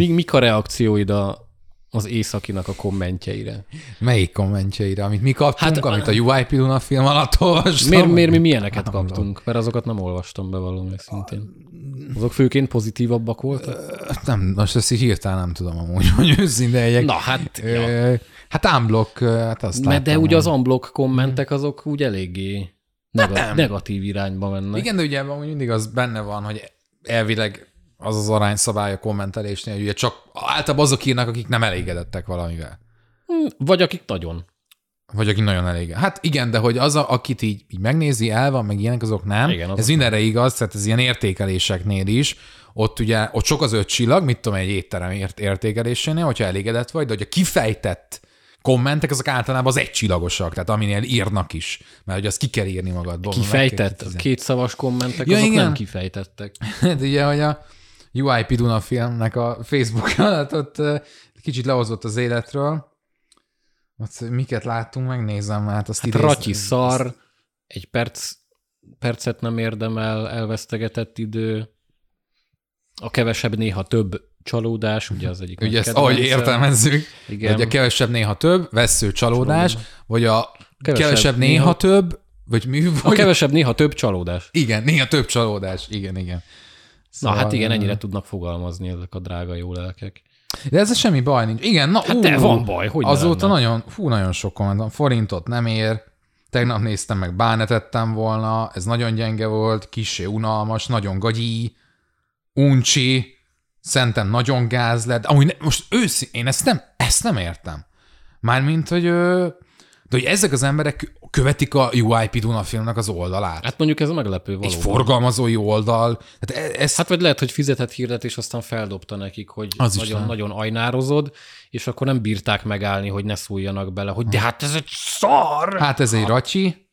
Mi, mik a reakcióid a, az Északinak a kommentjeire? Melyik kommentjeire? Amit mi kaptunk, hát, amit a UIP Luna film alatt olvastam? Miért, miért mi milyeneket nem kaptunk? Mert azokat nem olvastam be valami szintén. Azok főként pozitívabbak voltak? Nem, most ezt így hirtelen nem tudom amúgy, hogy őszinte Na hát, ja. Hát unblock, hát azt Mert de ugye az unblock kommentek azok úgy eléggé neg- hát negatív irányba mennek. Igen, de ugye mindig az benne van, hogy elvileg az az arányszabály a kommentelésnél, hogy ugye csak általában azok írnak, akik nem elégedettek valamivel. Hm, vagy akik nagyon. Vagy aki nagyon elég. Hát igen, de hogy az, a, akit így, így megnézi, el van, meg ilyenek, azok nem. Igen, azok ez mindenre nem. igaz, tehát ez ilyen értékeléseknél is. Ott ugye, ott sok az öt csillag, mit tudom, egy étterem ért, értékelésénél, hogyha elégedett vagy, de hogyha kifejtett kommentek, azok általában az egy csillagosak, tehát aminél írnak is, mert hogy azt ki kell írni magadból. Kifejtett? Két szavas kommentek, ja, azok igen. nem kifejtettek. Hát ugye, hogy a UIP Duna filmnek a Facebook alatt ott kicsit lehozott az életről, ott miket láttunk, megnézem, hát azt hát Ratyi szar, egy perc, percet nem érdemel, elvesztegetett idő, a kevesebb néha több csalódás, ugye az egyik. Ugye ezt ahogy értelmezzük, Igen. hogy a kevesebb néha több, vesző csalódás, csalódás. vagy a kevesebb, kevesebb néha, néha több, vagy mi? Vagy... A kevesebb néha több csalódás. Igen, néha több csalódás, igen, igen. Szóval... Na hát igen, ennyire tudnak fogalmazni ezek a drága jó lelkek. De ez semmi baj nincs. Igen, na, hát ú, de van baj, hogy Azóta nagyon, fú, nagyon sok komment Forintot nem ér. Tegnap néztem meg, bánetettem volna, ez nagyon gyenge volt, kisé unalmas, nagyon gagyi, uncsi, szerintem nagyon gáz lett. Amúgy ne, most őszintén, én ezt nem, ezt nem értem. Mármint, hogy, de hogy ezek az emberek követik a UIP Duna filmnek az oldalát. Hát mondjuk ez meglepő valóban. Egy forgalmazói oldal. Hát, e- ez... hát vagy lehet, hogy fizetett hirdetés, aztán feldobta nekik, hogy az nagyon, nagyon ajnározod, és akkor nem bírták megállni, hogy ne szóljanak bele, hogy de hát ez egy szar! Hát ez egy racsi,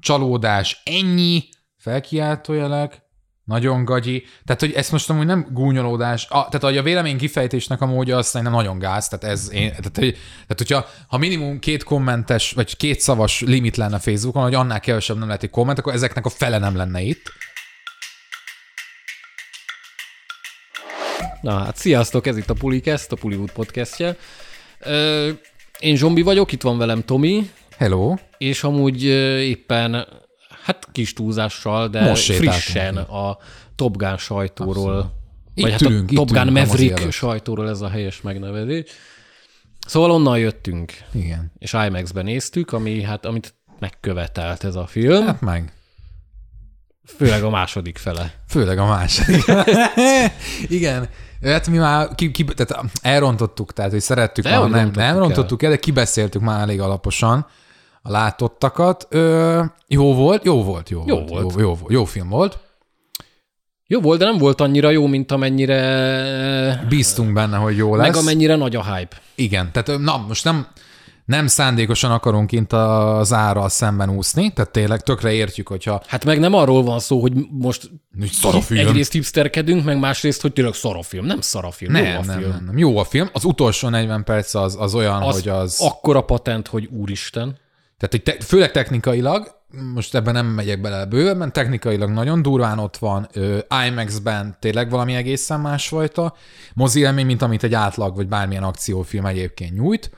csalódás, ennyi, felkiáltójelek, nagyon gagyi. Tehát, hogy ezt most amúgy nem gúnyolódás. A, tehát, hogy a vélemény kifejtésnek a módja azt nem nagyon gáz. Tehát, ez én, tehát, hogy, tehát, hogyha ha minimum két kommentes, vagy két szavas limit lenne Facebookon, hogy annál kevesebb nem lehet egy komment, akkor ezeknek a fele nem lenne itt. Na hát, sziasztok, ez itt a Pulikest, a Puliwood podcastje. én Zsombi vagyok, itt van velem Tomi. Hello. És amúgy éppen hát kis túlzással, de Most frissen a Top Gun sajtóról, Abszolút. vagy hát ülünk, a Top Gun Maverick sajtóról ez a helyes megnevezés. Szóval onnan jöttünk. Igen. És IMAX-ben néztük, ami, hát, amit megkövetelt ez a film. Hát meg. Főleg a második fele. Főleg a második. Igen. Hát mi már ki, ki, tehát elrontottuk, tehát hogy szerettük, ha nem, nem rontottuk el, de kibeszéltük már elég alaposan a látottakat. Ö, jó volt, jó volt, jó, jó volt, volt. Jó, jó, jó film volt. Jó volt, de nem volt annyira jó, mint amennyire... Bíztunk benne, hogy jó lesz. Meg amennyire nagy a hype. Igen, tehát na, most nem, nem szándékosan akarunk kint az árral szemben úszni, tehát tényleg tökre értjük, hogyha... Hát meg nem arról van szó, hogy most szarafilm. egyrészt hipsterkedünk, meg másrészt, hogy tényleg szarafilm. Nem szarafilm, nem, jó a nem, film. Nem, nem, jó a film. Az utolsó 40 perc az, az olyan, az hogy az... akkora patent, hogy úristen. Tehát, hogy te, főleg technikailag, most ebben nem megyek bele bővebben, technikailag nagyon durván ott van, IMAX-ben tényleg valami egészen másfajta mozi élmény, mint amit egy átlag vagy bármilyen akciófilm egyébként nyújt.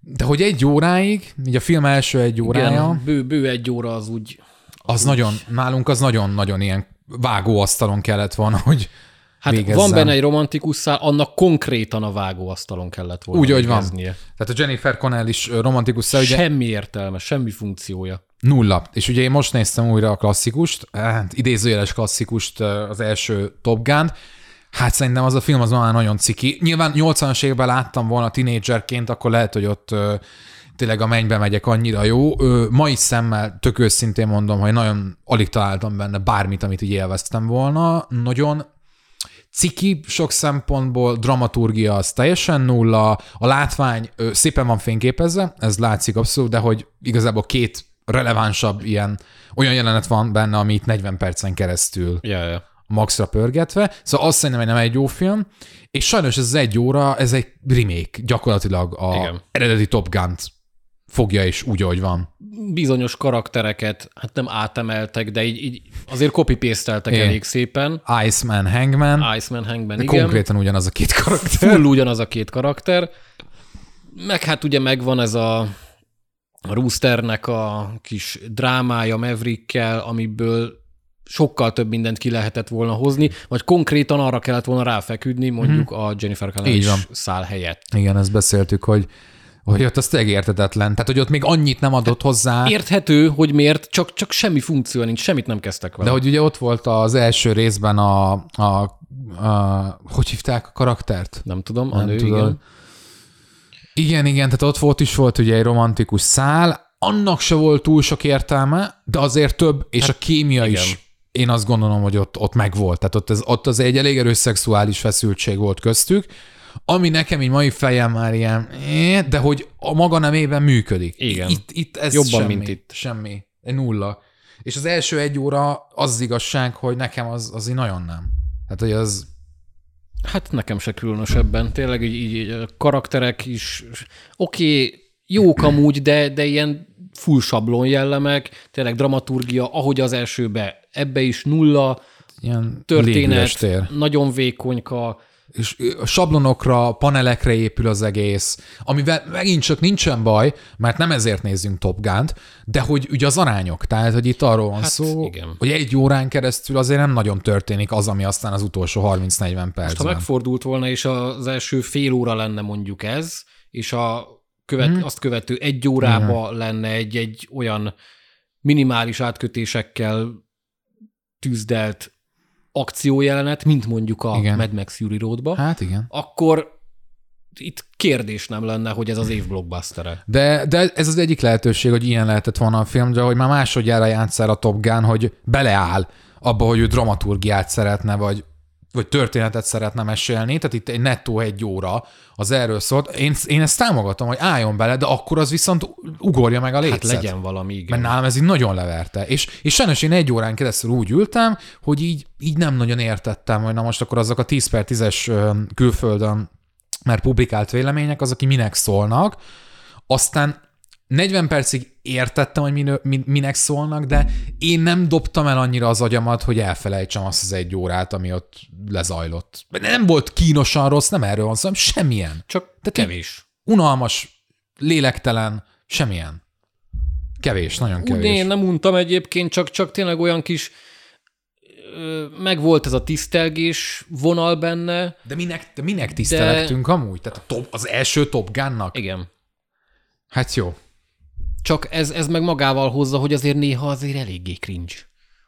De hogy egy óráig, így a film első egy órája... Igen, bő, bő egy óra az úgy... Az, az nagyon, nálunk az nagyon-nagyon ilyen vágóasztalon kellett volna, hogy Hát végezzem. van benne egy romantikus szál, annak konkrétan a vágóasztalon kellett volna Úgy, hogy van. Tehát a Jennifer Connell is romantikus szál. Ugye... Semmi értelme, semmi funkciója. Nulla. És ugye én most néztem újra a klasszikust, hát idézőjeles klasszikust, az első Top gun Hát szerintem az a film az már nagyon ciki. Nyilván 80-as években láttam volna tinédzserként, akkor lehet, hogy ott tényleg a mennybe megyek annyira jó. Mai szemmel tök őszintén mondom, hogy nagyon alig találtam benne bármit, amit így élveztem volna. Nagyon ciki sok szempontból, dramaturgia az teljesen nulla, a látvány ö, szépen van fényképezve, ez látszik abszolút, de hogy igazából két relevánsabb ilyen, olyan jelenet van benne, amit 40 percen keresztül yeah, yeah. maxra pörgetve. Szóval azt szerintem, hogy nem egy jó film, és sajnos ez egy óra, ez egy remake gyakorlatilag a Igen. eredeti Top Gun-t fogja is úgy, ahogy van. Bizonyos karaktereket, hát nem átemeltek, de így, így azért copy elég szépen. Iceman, Hangman. Iceman, Hangman, igen. Konkrétan ugyanaz a két karakter. Full ugyanaz a két karakter. Meg hát ugye megvan ez a, Roosternek a kis drámája Maverickkel, amiből sokkal több mindent ki lehetett volna hozni, vagy konkrétan arra kellett volna ráfeküdni, mondjuk hmm. a Jennifer Connelly szál helyett. Igen, ezt beszéltük, hogy hogy ott az értetetlen. Tehát, hogy ott még annyit nem adott hozzá. Érthető, hogy miért, csak, csak semmi funkció nincs, semmit nem kezdtek vele. De hogy ugye ott volt az első részben a, a, a hogy hívták a karaktert? Nem tudom, nem a nő, tudom. igen. Igen, igen, tehát ott volt is volt ugye egy romantikus szál, annak se volt túl sok értelme, de azért több, és hát, a kémia igen. is én azt gondolom, hogy ott, ott megvolt. Tehát ott, ez, ott az egy elég erős szexuális feszültség volt köztük, ami nekem így mai fejem már ilyen, de hogy a maga nemében működik. Igen. Itt, itt ez Jobban, semmi, mint itt. Semmi. Nulla. És az első egy óra az, az igazság, hogy nekem az, az így nagyon nem. Hát, hogy az... Hát nekem se különösebben. Tényleg így, így a karakterek is oké, okay, jók amúgy, de, de ilyen full sablon jellemek, tényleg dramaturgia, ahogy az elsőbe, ebbe is nulla, Ilyen történet, nagyon vékonyka, és a sablonokra, panelekre épül az egész, amivel megint csak nincsen baj, mert nem ezért nézzünk Top Gun-t, de hogy ugye az arányok, tehát hogy itt arról van hát, szó, igen. hogy egy órán keresztül azért nem nagyon történik az, ami aztán az utolsó 30-40 percben. Most, ha megfordult volna, és az első fél óra lenne mondjuk ez, és a követ, hmm. azt követő egy órába hmm. lenne egy, egy olyan minimális átkötésekkel tűzdelt akciójelenet, mint mondjuk a igen. Mad Max Fury Roadba, hát igen. akkor itt kérdés nem lenne, hogy ez az év blockbuster De, de ez az egyik lehetőség, hogy ilyen lehetett volna a film, de hogy már másodjára játszál a Top Gun, hogy beleáll abba, hogy ő dramaturgiát szeretne, vagy vagy történetet szeretne mesélni, tehát itt egy nettó egy óra az erről szólt. Én, én ezt támogatom, hogy álljon bele, de akkor az viszont ugorja meg a létszet. Hát legyen valami, igen. Mert nálam ez így nagyon leverte. És, és sajnos én egy órán keresztül úgy ültem, hogy így, így nem nagyon értettem, hogy na most akkor azok a 10 per 10-es külföldön mert publikált vélemények, azok, aki minek szólnak, aztán 40 percig értettem, hogy min, min, minek szólnak, de én nem dobtam el annyira az agyamat, hogy elfelejtsem azt az egy órát, ami ott lezajlott. Nem volt kínosan rossz, nem erről van szó, semmilyen. Csak Tehát kevés. Unalmas, lélektelen, semmilyen. Kevés, nagyon kevés. Úgy, én nem untam egyébként, csak, csak tényleg olyan kis meg volt ez a tisztelgés vonal benne. De minek, de minek tisztelektünk de... amúgy? Tehát a top, az első Top Gunnak? Igen. Hát jó. Csak ez, ez meg magával hozza, hogy azért néha azért eléggé cringe.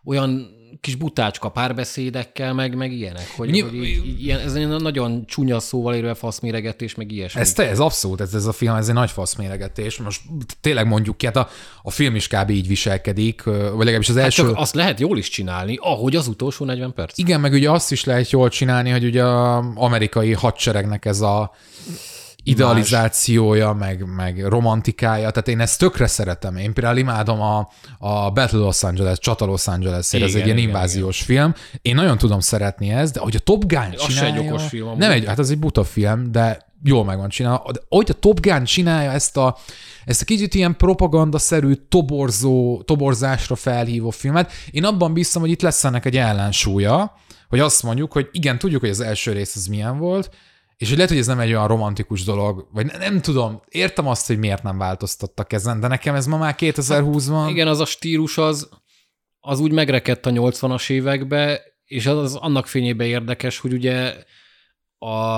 Olyan kis butácska párbeszédekkel, meg, meg ilyenek, hogy, Ny- hogy így, ilyen, ez egy nagyon csúnya szóval érve faszméregetés, meg ilyesmi. Ez, te, ez abszolút, ez, ez a film, ez egy nagy faszméregetés. Most tényleg mondjuk ki, hát a, a film is kb. így viselkedik, vagy legalábbis az hát első... csak azt lehet jól is csinálni, ahogy az utolsó 40 perc. Igen, meg ugye azt is lehet jól csinálni, hogy ugye az amerikai hadseregnek ez a idealizációja, meg, meg romantikája, tehát én ezt tökre szeretem. Én például imádom a, a Battle Los Angeles, Csata Los Angeles, ez egy ilyen inváziós igen. film. Én nagyon tudom szeretni ezt, de hogy a Top Gun az csinálja... egy okos film. Nem egy, hát az egy buta film, de jól meg van csinálva. De hogy a Top Gun csinálja ezt a, ezt a kicsit ilyen propagandaszerű, toborzó, toborzásra felhívó filmet, én abban bízom, hogy itt lesz ennek egy ellensúlya, hogy azt mondjuk, hogy igen, tudjuk, hogy az első rész az milyen volt, és hogy lehet, hogy ez nem egy olyan romantikus dolog, vagy nem, nem tudom, értem azt, hogy miért nem változtattak ezen, de nekem ez ma már 2020-ban. Hát igen, az a stílus az, az úgy megrekedt a 80-as évekbe, és az, az annak fényében érdekes, hogy ugye a,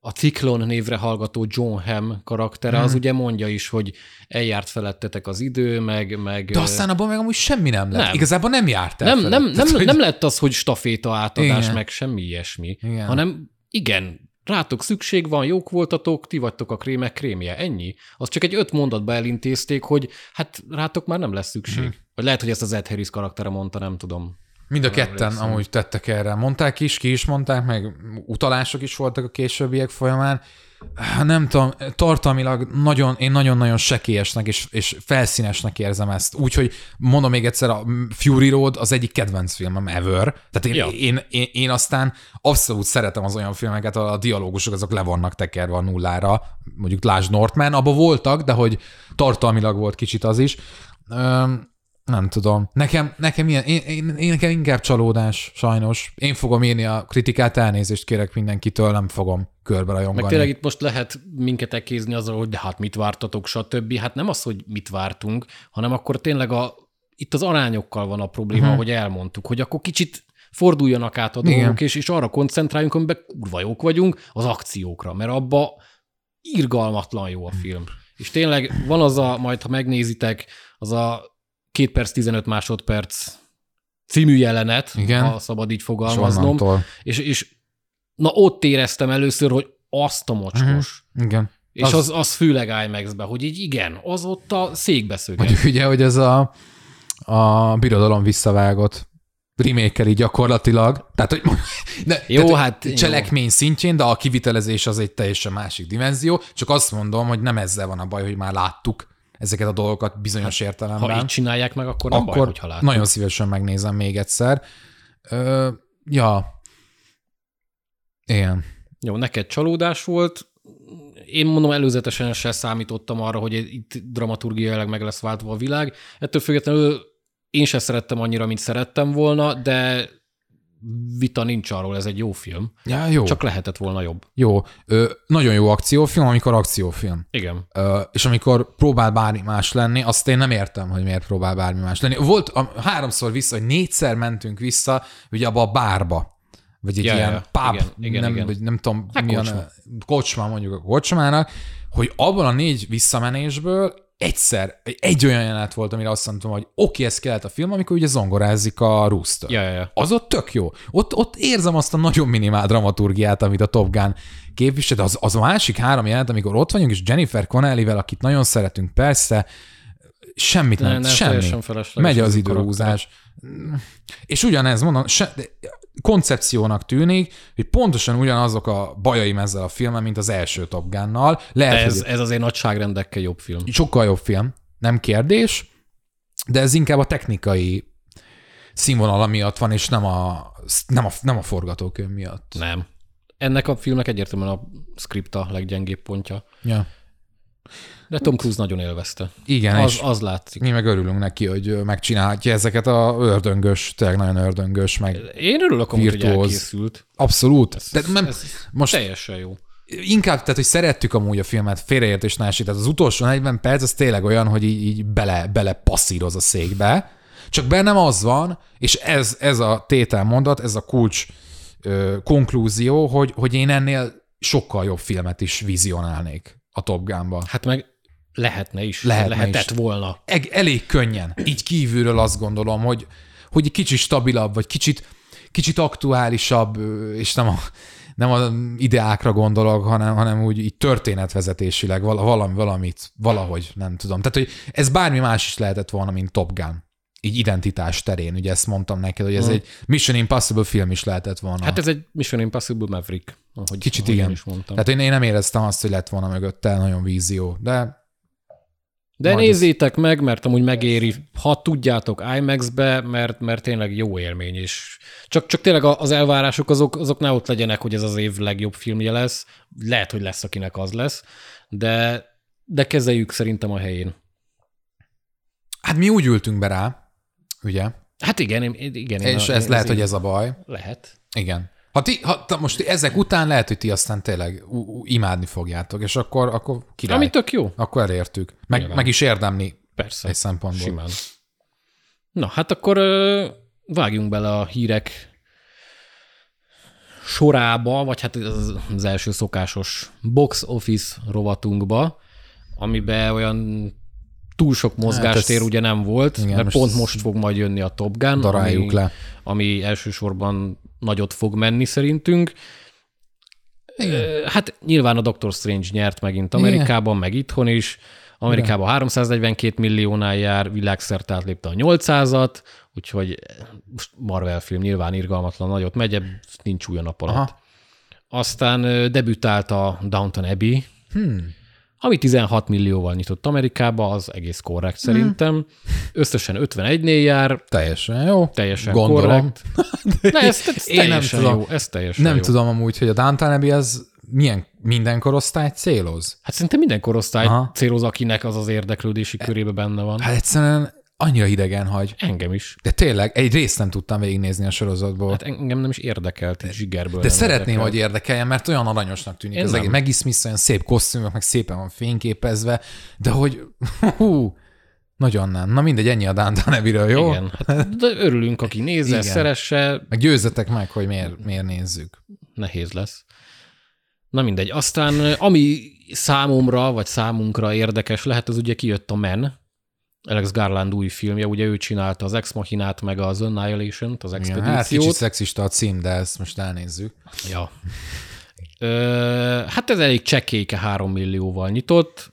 a Ciklon névre hallgató John Hamm karaktere, hmm. az mhm. ugye mondja is, hogy eljárt felettetek az idő, meg... meg De aztán abban meg amúgy semmi nem lett. Nem. Igazából nem járt el nem, nem, nem, nem, hogy... nem lett az, hogy staféta átadás, igen. meg semmi ilyesmi, igen. hanem igen, Rátok szükség van, jók voltatok, ti vagytok a krémek krémje, ennyi. Az csak egy öt mondatba elintézték, hogy hát rátok már nem lesz szükség. Hmm. Vagy lehet, hogy ezt az Ed Harris karaktere mondta, nem tudom. Mind a ketten emlékszem. amúgy tettek erre. Mondták is, ki is mondták, meg utalások is voltak a későbbiek folyamán. Nem tudom, tartalmilag nagyon, én nagyon-nagyon sekélyesnek és, és felszínesnek érzem ezt. Úgyhogy mondom még egyszer, a Fury Road az egyik kedvenc filmem ever. Tehát én, ja. én, én, én aztán abszolút szeretem az olyan filmeket, a dialógusok azok le vannak tekerve a nullára. Mondjuk Lásd Northman, abban voltak, de hogy tartalmilag volt kicsit az is. Üm, nem tudom. Nekem, nekem ilyen, én, én, én nekem inkább csalódás, sajnos. Én fogom írni a kritikát, elnézést kérek mindenkitől, nem fogom körbe rajongani. Meg tényleg itt most lehet minket ekézni azzal, hogy de hát mit vártatok, stb. Hát nem az, hogy mit vártunk, hanem akkor tényleg a, itt az arányokkal van a probléma, uh-huh. hogy elmondtuk, hogy akkor kicsit forduljanak át a dolgok, és, és arra koncentráljunk, amiben kurva jók vagyunk, az akciókra, mert abba irgalmatlan jó a film. És tényleg van az a, majd ha megnézitek, az a 2 perc 15 másodperc című jelenet, Igen. ha szabad így fogalmaznom. És, és na ott éreztem először, hogy azt a mocskos. Uh-huh. Igen. És az, az, az főleg IMAX-be, hogy így igen, az ott a székbe szöget. Vagy ugye, hogy ez a, a birodalom visszavágott remékeli gyakorlatilag. Tehát, hogy de, jó, tehát, hát cselekmény jó. szintjén, de a kivitelezés az egy teljesen másik dimenzió. Csak azt mondom, hogy nem ezzel van a baj, hogy már láttuk ezeket a dolgokat bizonyos hát, értelemben. Ha így csinálják meg, akkor nem akkor baj, hogyha nagyon szívesen megnézem még egyszer. Ö, ja. Igen. Jó, neked csalódás volt. Én mondom, előzetesen sem számítottam arra, hogy itt dramaturgiailag meg lesz váltva a világ. Ettől függetlenül én sem szerettem annyira, mint szerettem volna, de vita nincs arról, ez egy jó film. Ja, jó. Csak lehetett volna jobb. Jó. Ö, nagyon jó akciófilm, amikor akciófilm. Igen. Ö, és amikor próbál bármi más lenni, azt én nem értem, hogy miért próbál bármi más lenni. Volt a, háromszor vissza, hogy négyszer mentünk vissza, ugye abba a bárba. Vagy egy ja, ilyen ja. pub, igen, igen, nem, igen. Vagy nem tudom, hát milyen kocsma. kocsma mondjuk a kocsmának, hogy abban a négy visszamenésből egyszer, egy olyan jelenet volt, amire azt mondtam, hogy oké, ez kellett a film, amikor ugye zongorázik a Rooster. Ja, ja, ja. Az ott tök jó. Ott, ott érzem azt a nagyon minimál dramaturgiát, amit a Top Gun képvisel, de az, az a másik három jelenet, amikor ott vagyunk, és Jennifer Connelly-vel, akit nagyon szeretünk, persze, semmit nem, ne, ne semmi. Megy az időhúzás. És ugyanez, mondom, se, koncepciónak tűnik, hogy pontosan ugyanazok a bajaim ezzel a filmmel, mint az első Top Gun-nal. Lehet, ez, ez azért nagyságrendekkel jobb film. Sokkal jobb film, nem kérdés, de ez inkább a technikai színvonala miatt van, és nem a, nem a, nem a forgatókönyv miatt. Nem. Ennek a filmnek egyértelműen a script a leggyengébb pontja. Ja. De Tom Cruise nagyon élvezte. Igen, az, és az látszik. Mi meg örülünk neki, hogy megcsinálhatja ezeket a ördöngös, tényleg nagyon ördöngös, meg Én örülök, amúgy, hogy elkészült. Abszolút. Ez, De nem, ez most teljesen jó. Inkább, tehát, hogy szerettük amúgy a filmet, félreértés ne Tehát az utolsó 40 perc az tényleg olyan, hogy így, így bele, bele passzíroz a székbe, csak bennem az van, és ez, ez a tételmondat, ez a kulcs ö, konklúzió, hogy, hogy én ennél sokkal jobb filmet is vizionálnék a Top Gun-ba. Hát meg Lehetne is. Lehetne Lehetett is. volna. E- elég könnyen. Így kívülről azt gondolom, hogy, hogy egy kicsit stabilabb, vagy kicsit, kicsit aktuálisabb, és nem a, nem a ideákra gondolok, hanem, hanem úgy így történetvezetésileg valami, valamit, valahogy, nem tudom. Tehát, hogy ez bármi más is lehetett volna, mint Top Gun. Így identitás terén, ugye ezt mondtam neked, hogy ez hmm. egy Mission Impossible film is lehetett volna. Hát ez egy Mission Impossible Maverick. Ahogy, Kicsit ahogy igen. Is mondtam. Tehát én, én nem éreztem azt, hogy lett volna mögötte nagyon vízió, de de Majd nézzétek ez... meg, mert amúgy megéri, ha tudjátok IMAX-be, mert, mert tényleg jó élmény is. Csak, csak tényleg az elvárások azok, azok ne ott legyenek, hogy ez az év legjobb filmje lesz. Lehet, hogy lesz, akinek az lesz, de, de kezeljük szerintem a helyén. Hát mi úgy ültünk be rá, ugye? Hát igen, igen. És ez lehet, hogy ez a baj. Lehet. Igen. Ha ti, ha, most ezek után lehet, hogy ti aztán tényleg imádni fogjátok, és akkor, akkor király. Ami tök jó. Akkor elértük. Meg, meg is érdemli Persze. egy szempontból. Simán. Na, hát akkor ö, vágjunk bele a hírek sorába, vagy hát az, az első szokásos box office rovatunkba, amiben olyan túl sok mozgástér hát ugye nem volt, igen, mert most pont most fog majd jönni a Top Gun, ami, le. ami elsősorban nagyot fog menni szerintünk. Igen. Hát nyilván a Doctor Strange nyert megint Amerikában, Igen. meg itthon is. Amerikában 342 milliónál jár, világszerte átlépte a 800-at, úgyhogy most Marvel film nyilván irgalmatlan nagyot megy, nincs új nap alatt. Aha. Aztán debütált a Downton Abbey, hmm ami 16 millióval nyitott Amerikába, az egész korrekt szerintem. Hmm. Összesen 51-nél jár. Teljesen jó. Teljesen Gondolom. korrekt. Ne, ez, ez Én nem tudom, jó. Ez teljesen Nem jó. tudom amúgy, hogy a Downton Abbey az milyen minden korosztály céloz? Hát szerintem minden korosztály Aha. céloz, akinek az az érdeklődési körébe benne van. Hát egyszerűen annyira idegen hagy. Engem is. De tényleg, egy részt nem tudtam végignézni a sorozatból. Hát engem nem is érdekelt, egy zsigerből. De szeretném, érdekelt. hogy érdekeljen, mert olyan aranyosnak tűnik Én az egész. Megis Smith olyan szép kosztümök, meg szépen van fényképezve, de hogy hú, nagyon nem. Na mindegy, ennyi a Downton Abbey-ről, jó? Igen, hát, de örülünk, aki nézze, Igen. szeresse. Meg győzzetek meg, hogy miért, miért nézzük. Nehéz lesz. Na mindegy. Aztán ami számomra, vagy számunkra érdekes lehet, az ugye kijött a Men, Alex Garland új filmje, ugye ő csinálta az Ex Machinát, meg az Annihilation-t, az expedíciót. Igen, hát kicsit szexista a cím, de ezt most elnézzük. Ja. Ö, hát ez elég csekéke három millióval nyitott.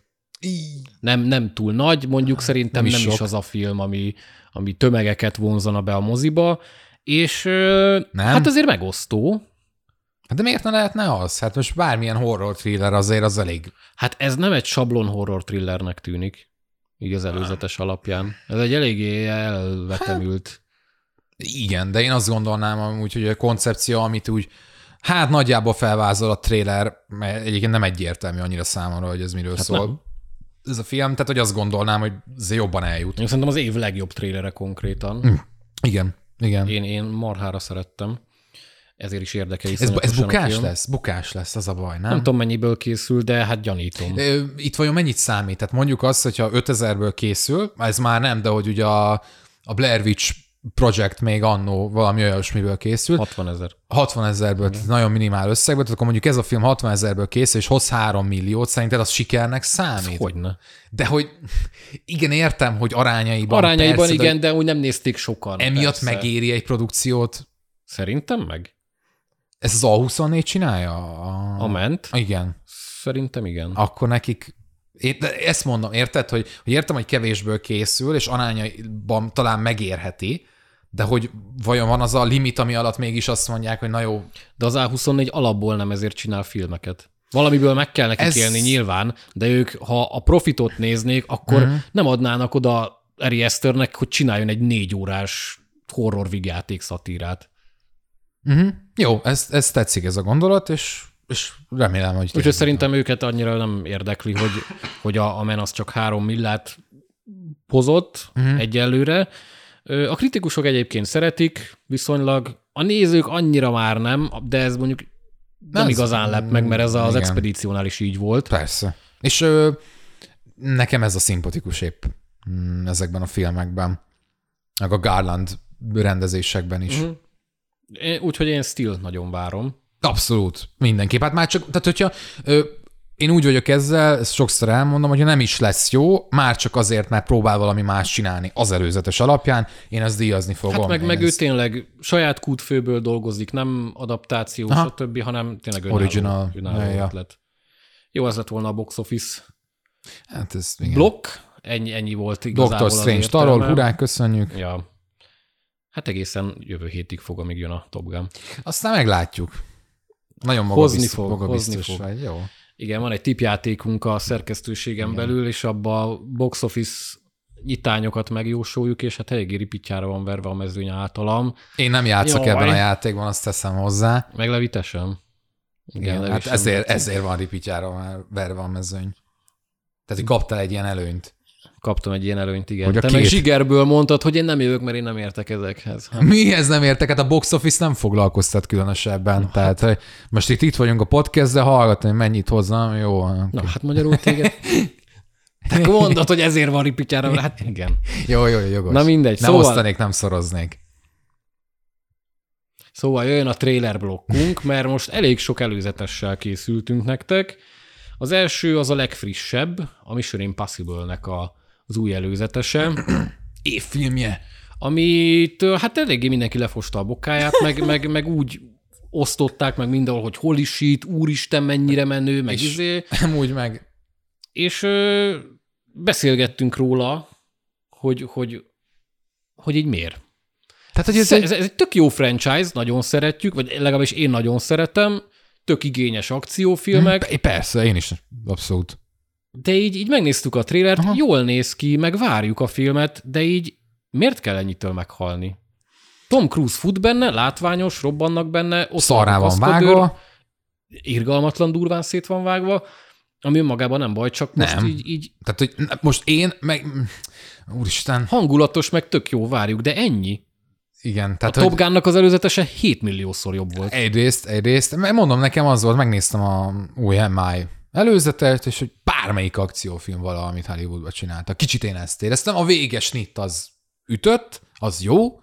Nem, nem túl nagy, mondjuk szerintem nem, is, nem is az a film, ami, ami tömegeket vonzana be a moziba, és nem? hát azért megosztó. Hát de miért ne lehetne az? Hát most bármilyen horror thriller azért az elég. Hát ez nem egy sablon horror thrillernek tűnik így az előzetes alapján. Ez egy eléggé elvetemült. Igen, de én azt gondolnám amúgy, hogy a koncepció, amit úgy hát nagyjából felvázol a trailer, mert egyébként nem egyértelmű annyira számomra, hogy ez miről hát szól. Nem. Ez a film, tehát hogy azt gondolnám, hogy ez jobban eljut. Én szerintem az év legjobb trailere konkrétan. Mm. Igen, igen. Én, én marhára szerettem ezért is érdekel. Ez, ez bukás lesz? Bukás lesz, az a baj, nem? Nem tudom, mennyiből készül, de hát gyanítom. Itt vajon mennyit számít? Tehát mondjuk azt, hogyha 5000-ből készül, ez már nem, de hogy ugye a, a Blair Witch projekt még annó valami olyasmiből készült. 60 ezer. 60 ezerből, tehát nagyon minimál összegből, tehát akkor mondjuk ez a film 60 ezerből készül, és hoz 3 milliót, szerinted az sikernek számít? Hogyne. De hogy igen, értem, hogy arányaiban Arányaiban persze, igen, de, de úgy nem nézték sokan. Emiatt persze. megéri egy produkciót. Szerintem meg. Ez az A24 csinálja? A, a ment? Igen. Szerintem igen. Akkor nekik én ezt mondom, érted, hogy, hogy értem, hogy kevésből készül, és arányaiban talán megérheti, de hogy vajon van az a limit, ami alatt mégis azt mondják, hogy na jó. De az A24 alapból nem ezért csinál filmeket. Valamiből meg kell nekik Ez... élni nyilván, de ők, ha a profitot néznék, akkor uh-huh. nem adnának oda Eri Eszternek, hogy csináljon egy négy órás horror vigyáték szatírát. Uh-huh. Jó, ez, ez tetszik ez a gondolat, és, és remélem, hogy... Úgyhogy szerintem őket annyira nem érdekli, hogy, hogy a, a men az csak három millát hozott uh-huh. egyelőre. A kritikusok egyébként szeretik, viszonylag a nézők annyira már nem, de ez mondjuk nem ez, igazán lep meg, mert ez az igen. expedíciónál is így volt. Persze. És ö, nekem ez a szimpatikus épp mm, ezekben a filmekben, meg a Garland rendezésekben is. Uh-huh. Úgyhogy én Steel nagyon várom. Abszolút, mindenképp. Hát már csak, tehát hogyha ö, én úgy vagyok ezzel, ezt sokszor elmondom, hogy nem is lesz jó, már csak azért, mert próbál valami más csinálni az előzetes alapján, én ezt díjazni fogom. Hát meg, meg ő tényleg saját kútfőből dolgozik, nem adaptáció, Aha. stb., hanem tényleg önálló, Original. önálló ja. ötlet. Jó, ez lett volna a box office. Hát ez igen. Blokk, ennyi, ennyi volt igazából Doctor Strange, Tarol, hurrá, köszönjük. Ja. Hát egészen jövő hétig fog, amíg jön a Top Gun. Aztán meglátjuk. Nagyon maga hozni biztos, fog, maga hozni biztos fog. vagy, jó. Igen, van egy tipjátékunk a szerkesztőségen Igen. belül, és abba a box office nyitányokat megjósoljuk, és hát eléggé ripitjára van verve a mezőny általam. Én nem játszok Jaj. ebben a játékban, azt teszem hozzá. Meglevitesem. Igen, Igen hát ezért, ezért van ripitjára verve a mezőny. Tehát, hogy kaptál egy ilyen előnyt. Kaptam egy ilyen előnyt, igen. Hogy Te két... meg zsigerből mondtad, hogy én nem jövök, mert én nem értek ezekhez. Hát. Mihez nem értek? Hát a box office nem foglalkoztat különösebben. No, Tehát hát. most itt, itt vagyunk a podcast, de hallgatni, hogy mennyit hozzám, jó. Okay. Na, hát magyarul téged... Te mondod, hogy ezért van ripityára, hát igen. Jó, jó, jogos. Na mindegy. Nem szóval... osztanék, nem szoroznék. Szóval jöjjön a trailer blokkunk, mert most elég sok előzetessel készültünk nektek. Az első az a legfrissebb, a Mission Impossible-nek a az új előzetese. Évfilmje. Amit hát eléggé mindenki lefosta a bokáját, meg, meg, meg úgy osztották meg mindenhol, hogy hol is itt, úristen mennyire menő, meg és izé. úgy meg. És ö, beszélgettünk róla, hogy, hogy, hogy így miért. Tehát, hogy ez, ez, egy... ez egy tök jó franchise, nagyon szeretjük, vagy legalábbis én nagyon szeretem, tök igényes akciófilmek. Hmm, persze, én is, abszolút. De így, így megnéztük a trélert, Aha. jól néz ki, meg várjuk a filmet, de így miért kell ennyitől meghalni? Tom Cruise fut benne, látványos, robbannak benne, ott Szarrá van vágva. Irgalmatlan durván szét van vágva, ami önmagában nem baj, csak most nem. így, így... Tehát, hogy most én, meg... Úristen. Hangulatos, meg tök jó, várjuk, de ennyi. Igen. Tehát, a Top Gun-nak az előzetese 7 milliószor jobb volt. Egyrészt, egyrészt. Mondom, nekem az volt, megnéztem a új MI előzetet, és hogy bármelyik akciófilm vala, amit Hollywoodban csinálta. Kicsit én ezt éreztem. A véges nit az ütött, az jó,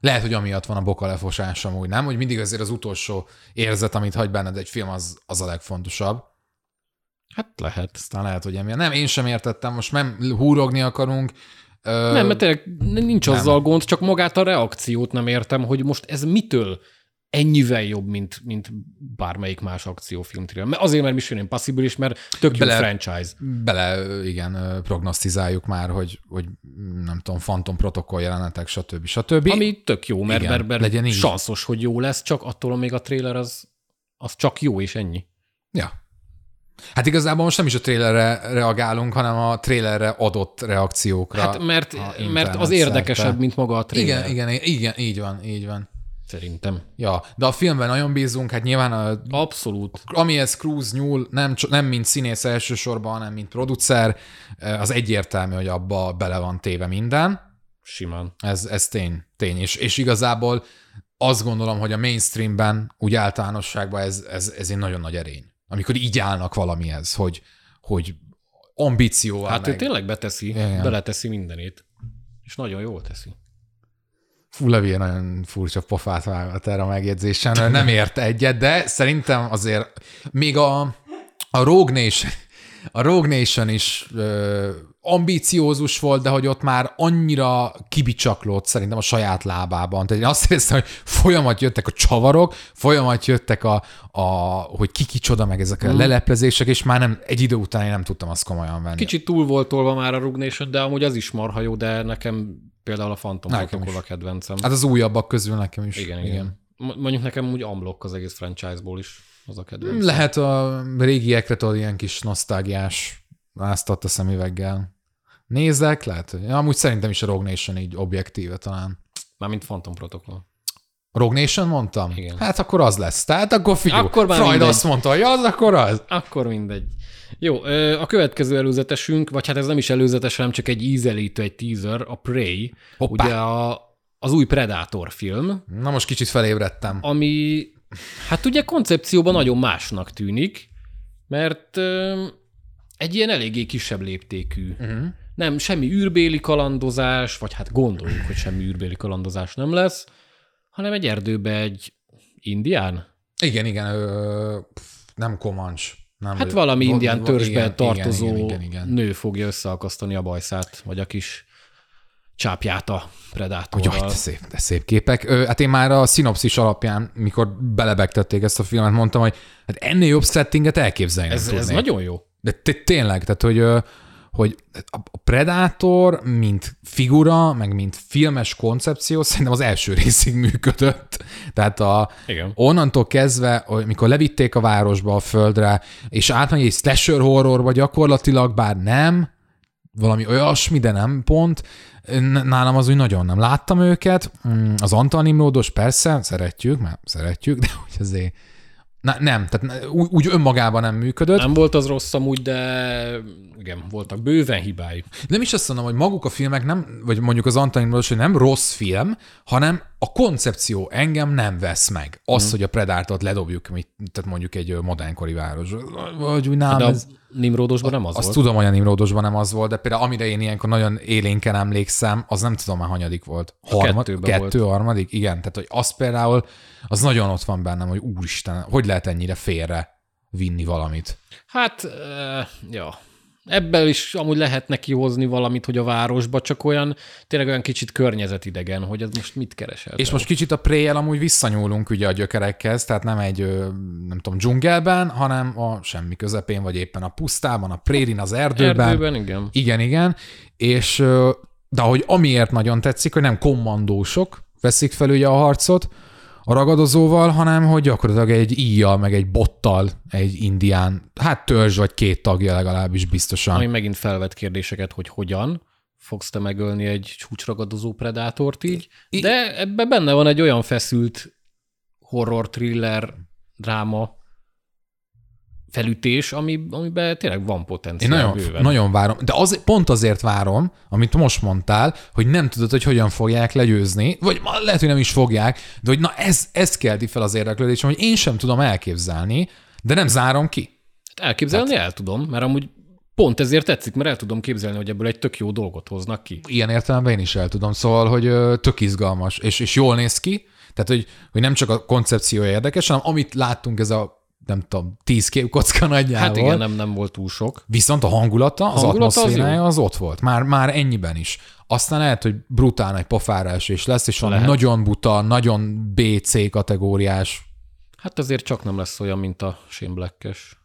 lehet, hogy amiatt van a boka lefosása, úgy nem, hogy mindig azért az utolsó érzet, amit hagy benned egy film, az, az a legfontosabb. Hát lehet. Aztán lehet, hogy emiatt. Nem, én sem értettem, most nem húrogni akarunk. Ö... Nem, mert tényleg nincs nem. azzal gond, csak magát a reakciót nem értem, hogy most ez mitől ennyivel jobb, mint, mint bármelyik más akciófilm Mert azért, mert Mission Impossible is, mert tök bele, jó franchise. Bele, igen, prognosztizáljuk már, hogy, hogy nem tudom, Phantom protokoll jelenetek, stb. stb. Ami tök jó, mert, igen, mert, mert legyen sanszos, hogy jó lesz, csak attól még a trailer az, az csak jó, és ennyi. Ja. Hát igazából most nem is a trailerre reagálunk, hanem a trailerre adott reakciókra. Hát mert, mert az érdekesebb, szerte. mint maga a trailer. Igen, igen, igen, így van, így van. Szerintem. Ja, de a filmben nagyon bízunk, hát nyilván a... Abszolút. Amihez Cruz nyúl, nem, nem mint színész elsősorban, hanem mint producer, eh, az egyértelmű, hogy abba bele van téve minden. Simán. Ez, ez tény, tény. És, és igazából azt gondolom, hogy a mainstreamben, úgy általánosságban ez, ez, ez egy nagyon nagy erény. Amikor így állnak valamihez, hogy, hogy ambícióval Hát meg... ő tényleg beteszi, Igen. beleteszi mindenét. És nagyon jól teszi. Fú, Levi nagyon furcsa pofát vágott erre a megjegyzésen, nem ért egyet, de szerintem azért még a, a Rogue Nation, a Rogue Nation is ö, ambíciózus volt, de hogy ott már annyira kibicsaklott szerintem a saját lábában. Tehát én azt éreztem, hogy folyamat jöttek a csavarok, folyamat jöttek a, a hogy ki kicsoda, meg ezek a mm. leleplezések, és már nem, egy idő után én nem tudtam azt komolyan venni. Kicsit túl volt tolva már a Rogue Nation, de amúgy az is marha jó, de nekem Például a Phantom nekem a kedvencem. Hát az újabbak közül nekem is. Igen, igen. igen. Mondjuk nekem úgy amblok az egész franchise-ból is az a kedvencem. Lehet a régiekre tudod ilyen kis nosztágiás áztat a szemüveggel. Nézek, lehet, hogy ja, amúgy szerintem is a Rogue Nation így objektíve talán. Mármint Phantom Protocol. Rogue Nation mondtam? Igen. Hát akkor az lesz. Tehát akkor figyelj, akkor Freud mindegy. azt mondta, hogy az, akkor az. Akkor mindegy. Jó, a következő előzetesünk, vagy hát ez nem is előzetes, hanem csak egy ízelítő, egy teaser, a Prey. Hoppá. Ugye a, az új Predator film. Na most kicsit felébredtem. Ami, hát ugye koncepcióban nagyon másnak tűnik, mert egy ilyen eléggé kisebb léptékű. Uh-huh. Nem, semmi űrbéli kalandozás, vagy hát gondoljuk, hogy semmi űrbéli kalandozás nem lesz, hanem egy erdőbe egy indián. Igen, igen, ö, nem komancs. Nem, hát valami indián törzsbe tartozó igen, igen, igen, nő fogja összeakasztani a bajszát, vagy a kis csápját a predátorral. Jaj, de szép, de szép képek. Ö, hát én már a szinopszis alapján, mikor belebegtették ezt a filmet, mondtam, hogy hát ennél jobb settinget elképzelni ez, ez nagyon jó. De tényleg, tehát hogy hogy a Predator, mint figura, meg mint filmes koncepció szerintem az első részig működött. Tehát a, Igen. onnantól kezdve, amikor levitték a városba, a földre, és átmegy egy slasher horrorba gyakorlatilag, bár nem, valami olyasmi, de nem pont, nálam az úgy nagyon nem láttam őket. Mm, az Antal persze, szeretjük, mert szeretjük, de hogy azért Na, nem, tehát úgy önmagában nem működött. Nem volt az rossz amúgy, de igen, voltak bőven hibái. Nem is azt mondom, hogy maguk a filmek nem, vagy mondjuk az Antonin hogy nem rossz film, hanem a koncepció engem nem vesz meg. Az, hmm. hogy a Predátort ledobjuk, mit, tehát mondjuk egy modernkori város. Vagy úgy nálam, de ez, Nimrodosban nem az azt volt. tudom, hogy a Nimrodosban nem az volt, de például amire én ilyenkor nagyon élénken emlékszem, az nem tudom már hanyadik volt. Harmad, kettő, volt. harmadik? Igen, tehát hogy az például, az nagyon ott van bennem, hogy úristen, hogy lehet ennyire félre vinni valamit. Hát, uh, ja, ebből is amúgy lehet neki hozni valamit, hogy a városba, csak olyan, tényleg olyan kicsit környezetidegen, hogy ez most mit keresel. És most kicsit a pré amúgy visszanyúlunk ugye a gyökerekhez, tehát nem egy, nem tudom, dzsungelben, hanem a semmi közepén, vagy éppen a pusztában, a prérin, az erdőben. Erdőben, igen. Igen, igen. És de hogy amiért nagyon tetszik, hogy nem kommandósok veszik fel ugye a harcot, a ragadozóval, hanem hogy gyakorlatilag egy íjjal, meg egy bottal egy indián, hát törzs vagy két tagja legalábbis biztosan. Ami megint felvet kérdéseket, hogy hogyan fogsz te megölni egy csúcsragadozó predátort így, de ebben benne van egy olyan feszült horror, thriller, dráma, felütés, ami, amiben tényleg van potenciál. Én nagyon, bőven. nagyon várom, de az, pont azért várom, amit most mondtál, hogy nem tudod, hogy hogyan fogják legyőzni, vagy lehet, hogy nem is fogják, de hogy na ez, ez kelti fel az érdeklődésem, hogy én sem tudom elképzelni, de nem zárom ki. Hát elképzelni hát. el tudom, mert amúgy pont ezért tetszik, mert el tudom képzelni, hogy ebből egy tök jó dolgot hoznak ki. Ilyen értelemben én is el tudom, szóval, hogy tök izgalmas, és, és jól néz ki, tehát, hogy, hogy nem csak a koncepciója érdekes, hanem amit láttunk, ez a nem tudom, tíz képkocka nagyjából. Hát igen, nem, nem volt túl sok. Viszont a hangulata, az hangulata atmoszférája az, az ott volt. Már, már ennyiben is. Aztán lehet, hogy brutál nagy pofárás is lesz, és van nagyon buta, nagyon BC kategóriás. Hát azért csak nem lesz olyan, mint a Shane Black-es.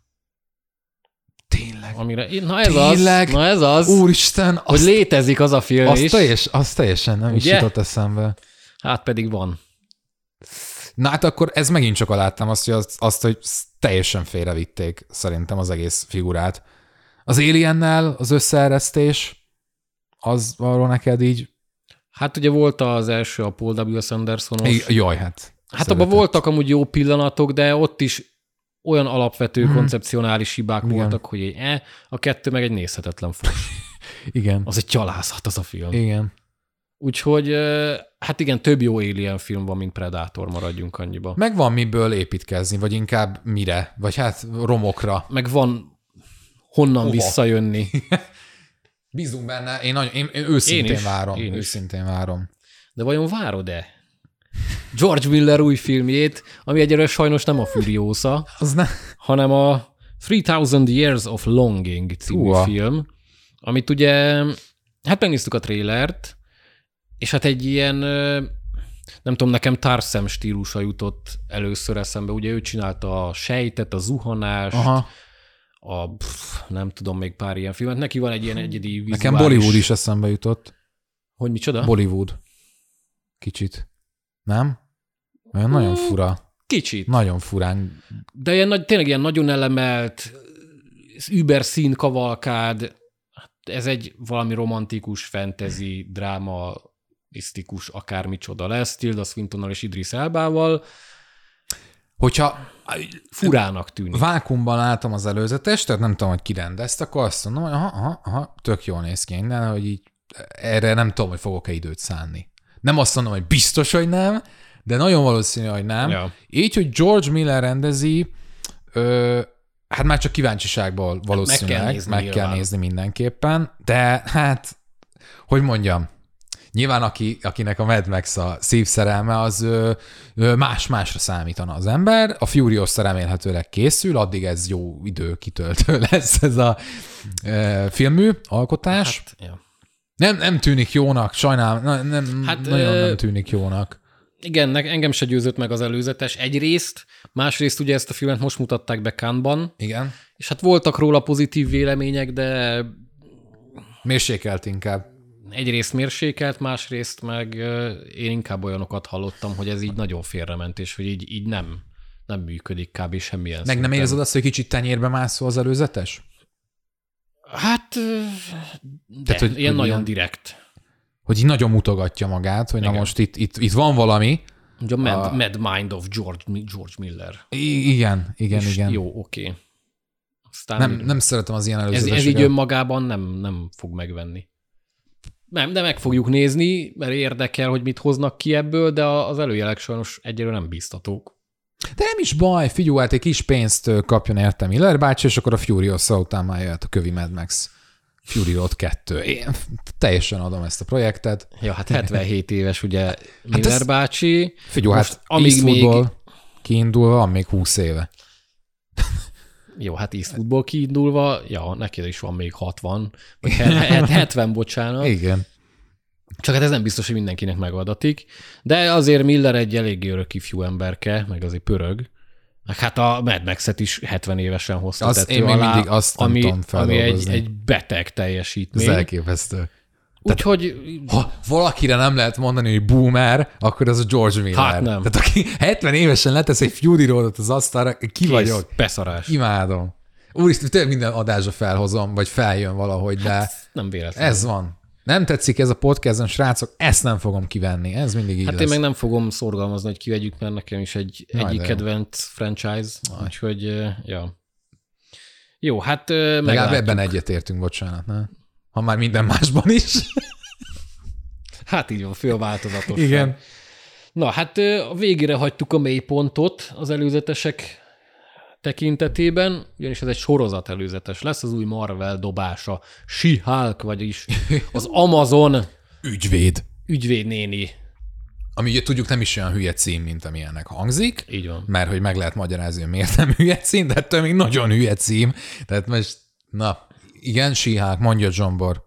Tényleg. Amire, na ez Tényleg? az, na ez az. Úristen. Hogy azt, létezik az a film azt is. Teljes, azt teljesen nem Ugye? is jutott eszembe. Hát pedig van. Na hát akkor ez megint csak aláttam azt, hogy, azt, azt, hogy teljesen félrevitték szerintem az egész figurát. Az Aliennel az összeeresztés, az arról neked így... Hát ugye volt az első a Paul W. Sandersonos. Jaj, hát. Hát abban voltak amúgy jó pillanatok, de ott is olyan alapvető hmm. koncepcionális hibák Igen. voltak, hogy egy e, a kettő meg egy nézhetetlen fos. Igen. Az egy gyalázat az a film. Igen. Úgyhogy hát igen, több jó Alien film van, mint Predator, maradjunk annyiba. Meg van miből építkezni, vagy inkább mire, vagy hát romokra. Meg van honnan Hova? visszajönni. Bízunk benne, én, nagyon, én, én őszintén én is, várom. Én őszintén is. várom. De vajon várod-e? George Miller új filmjét, ami egyre sajnos nem a Furiosa, Az ne... hanem a 3000 Years of Longing című Uha. film, amit ugye, hát megnéztük a trélert, és hát egy ilyen, nem tudom, nekem Tarsem stílusa jutott először eszembe. Ugye ő csinálta a sejtet, a zuhanást, Aha. a pff, nem tudom, még pár ilyen filmet. Neki van egy ilyen egyedi vizuális... Nekem Bollywood is eszembe jutott. Hogy micsoda? Bollywood. Kicsit. Nem? Olyan hmm, nagyon fura. Kicsit. Nagyon furán. De ilyen, nagy, tényleg ilyen nagyon elemelt, über kavalkád, ez egy valami romantikus, fantasy, dráma, misztikus akármicsoda lesz, Tilda Swintonnal és Idris Elbával. Hogyha furának tűnik. Vákumban látom az előzetes, tehát nem tudom, hogy ki rendezte, akkor azt mondom, hogy aha, aha, aha, tök jól néz ki innen, hogy így erre nem tudom, hogy fogok-e időt szánni. Nem azt mondom, hogy biztos, hogy nem, de nagyon valószínű, hogy nem. Ja. Így, hogy George Miller rendezi, ö, hát már csak kíváncsiságból valószínűleg meg kell nézni, meg kell nézni mindenképpen, de hát, hogy mondjam, Nyilván aki, akinek a Mad Max a szívszerelme, az más-másra számítana az ember. A furious remélhetőleg készül, addig ez jó idő kitöltő lesz ez a e, filmű alkotás. Hát, ja. nem, nem tűnik jónak, sajnálom, nem, hát, nagyon nem tűnik jónak. Igen, engem se győzött meg az előzetes egyrészt, másrészt ugye ezt a filmet most mutatták be Cannes-ban. Igen. És hát voltak róla pozitív vélemények, de... Mérsékelt inkább egyrészt mérsékelt, másrészt meg én inkább olyanokat hallottam, hogy ez így nagyon félrement, és hogy így, így nem, nem működik kb. semmilyen Meg szinten. nem érzed azt, hogy kicsit tenyérbe mászol az előzetes? Hát, de, Tehát, hogy, ilyen hogy nagyon ilyen, direkt. Hogy így nagyon mutogatja magát, hogy Igen. na most itt, itt, itt van valami. Ugye a Mad, a... Mad Mind of George, George Miller. I- igen, igen, és igen. Jó, oké. Okay. Aztán nem, nem szeretem az ilyen előzeteseket. Ez, ez így önmagában nem, nem fog megvenni. Nem, de meg fogjuk nézni, mert érdekel, hogy mit hoznak ki ebből, de az előjelek sajnos egyelőre nem bíztatók. De nem is baj, figyelj, hát egy kis pénzt kapjon érte Miller bácsi, és akkor a Furious után már jöhet a kövi Mad Max. Fury Road 2. Én teljesen adom ezt a projektet. Ja, hát 77 éves ugye Miller hát bácsi. Figyelj, hát amíg még... kiindulva, van még 20 éve. Jó, hát Eastwoodból kiindulva, ja, neki is van még 60, vagy 70, bocsánat. Igen. Csak hát ez nem biztos, hogy mindenkinek megadatik. De azért Miller egy elég örök ifjú emberke, meg azért pörög. Hát a Mad Max-et is 70 évesen hozta azt tető én alá, mindig azt ami, ami egy, egy beteg teljesítmény. Ez elképesztő. Úgyhogy... Ha valakire nem lehet mondani, hogy boomer, akkor az a George Miller. Hát nem. Tehát aki 70 évesen letesz egy Fury Roadot az asztalra, ki Kész, vagyok? beszarás. Imádom. Úristen, tényleg minden adásra felhozom, vagy feljön valahogy, de hát, nem véletlen. Ez van. Nem tetszik ez a podcaston, srácok, ezt nem fogom kivenni. Ez mindig így Hát lesz. én meg nem fogom szorgalmazni, hogy kivegyük, mert nekem is egy Jaj, egyik kedvenc franchise, Jaj. úgyhogy, ja. Jó, hát Legalább ebben egyetértünk, bocsánat, ne? Ha már minden másban is. hát így van, fő változatos. Igen. Na, hát a végére hagytuk a mélypontot az előzetesek tekintetében, ugyanis ez egy sorozat előzetes lesz, az új Marvel dobása, She-Hulk, vagyis az Amazon ügyvéd. Ügyvéd néni. Ami ugye tudjuk nem is olyan hülye cím, mint amilyennek hangzik. Így van. Mert hogy meg lehet magyarázni, hogy miért nem hülye cím, de ettől még nagyon hülye cím. Tehát most, na, igen, She-Hulk, mondja Zsombor.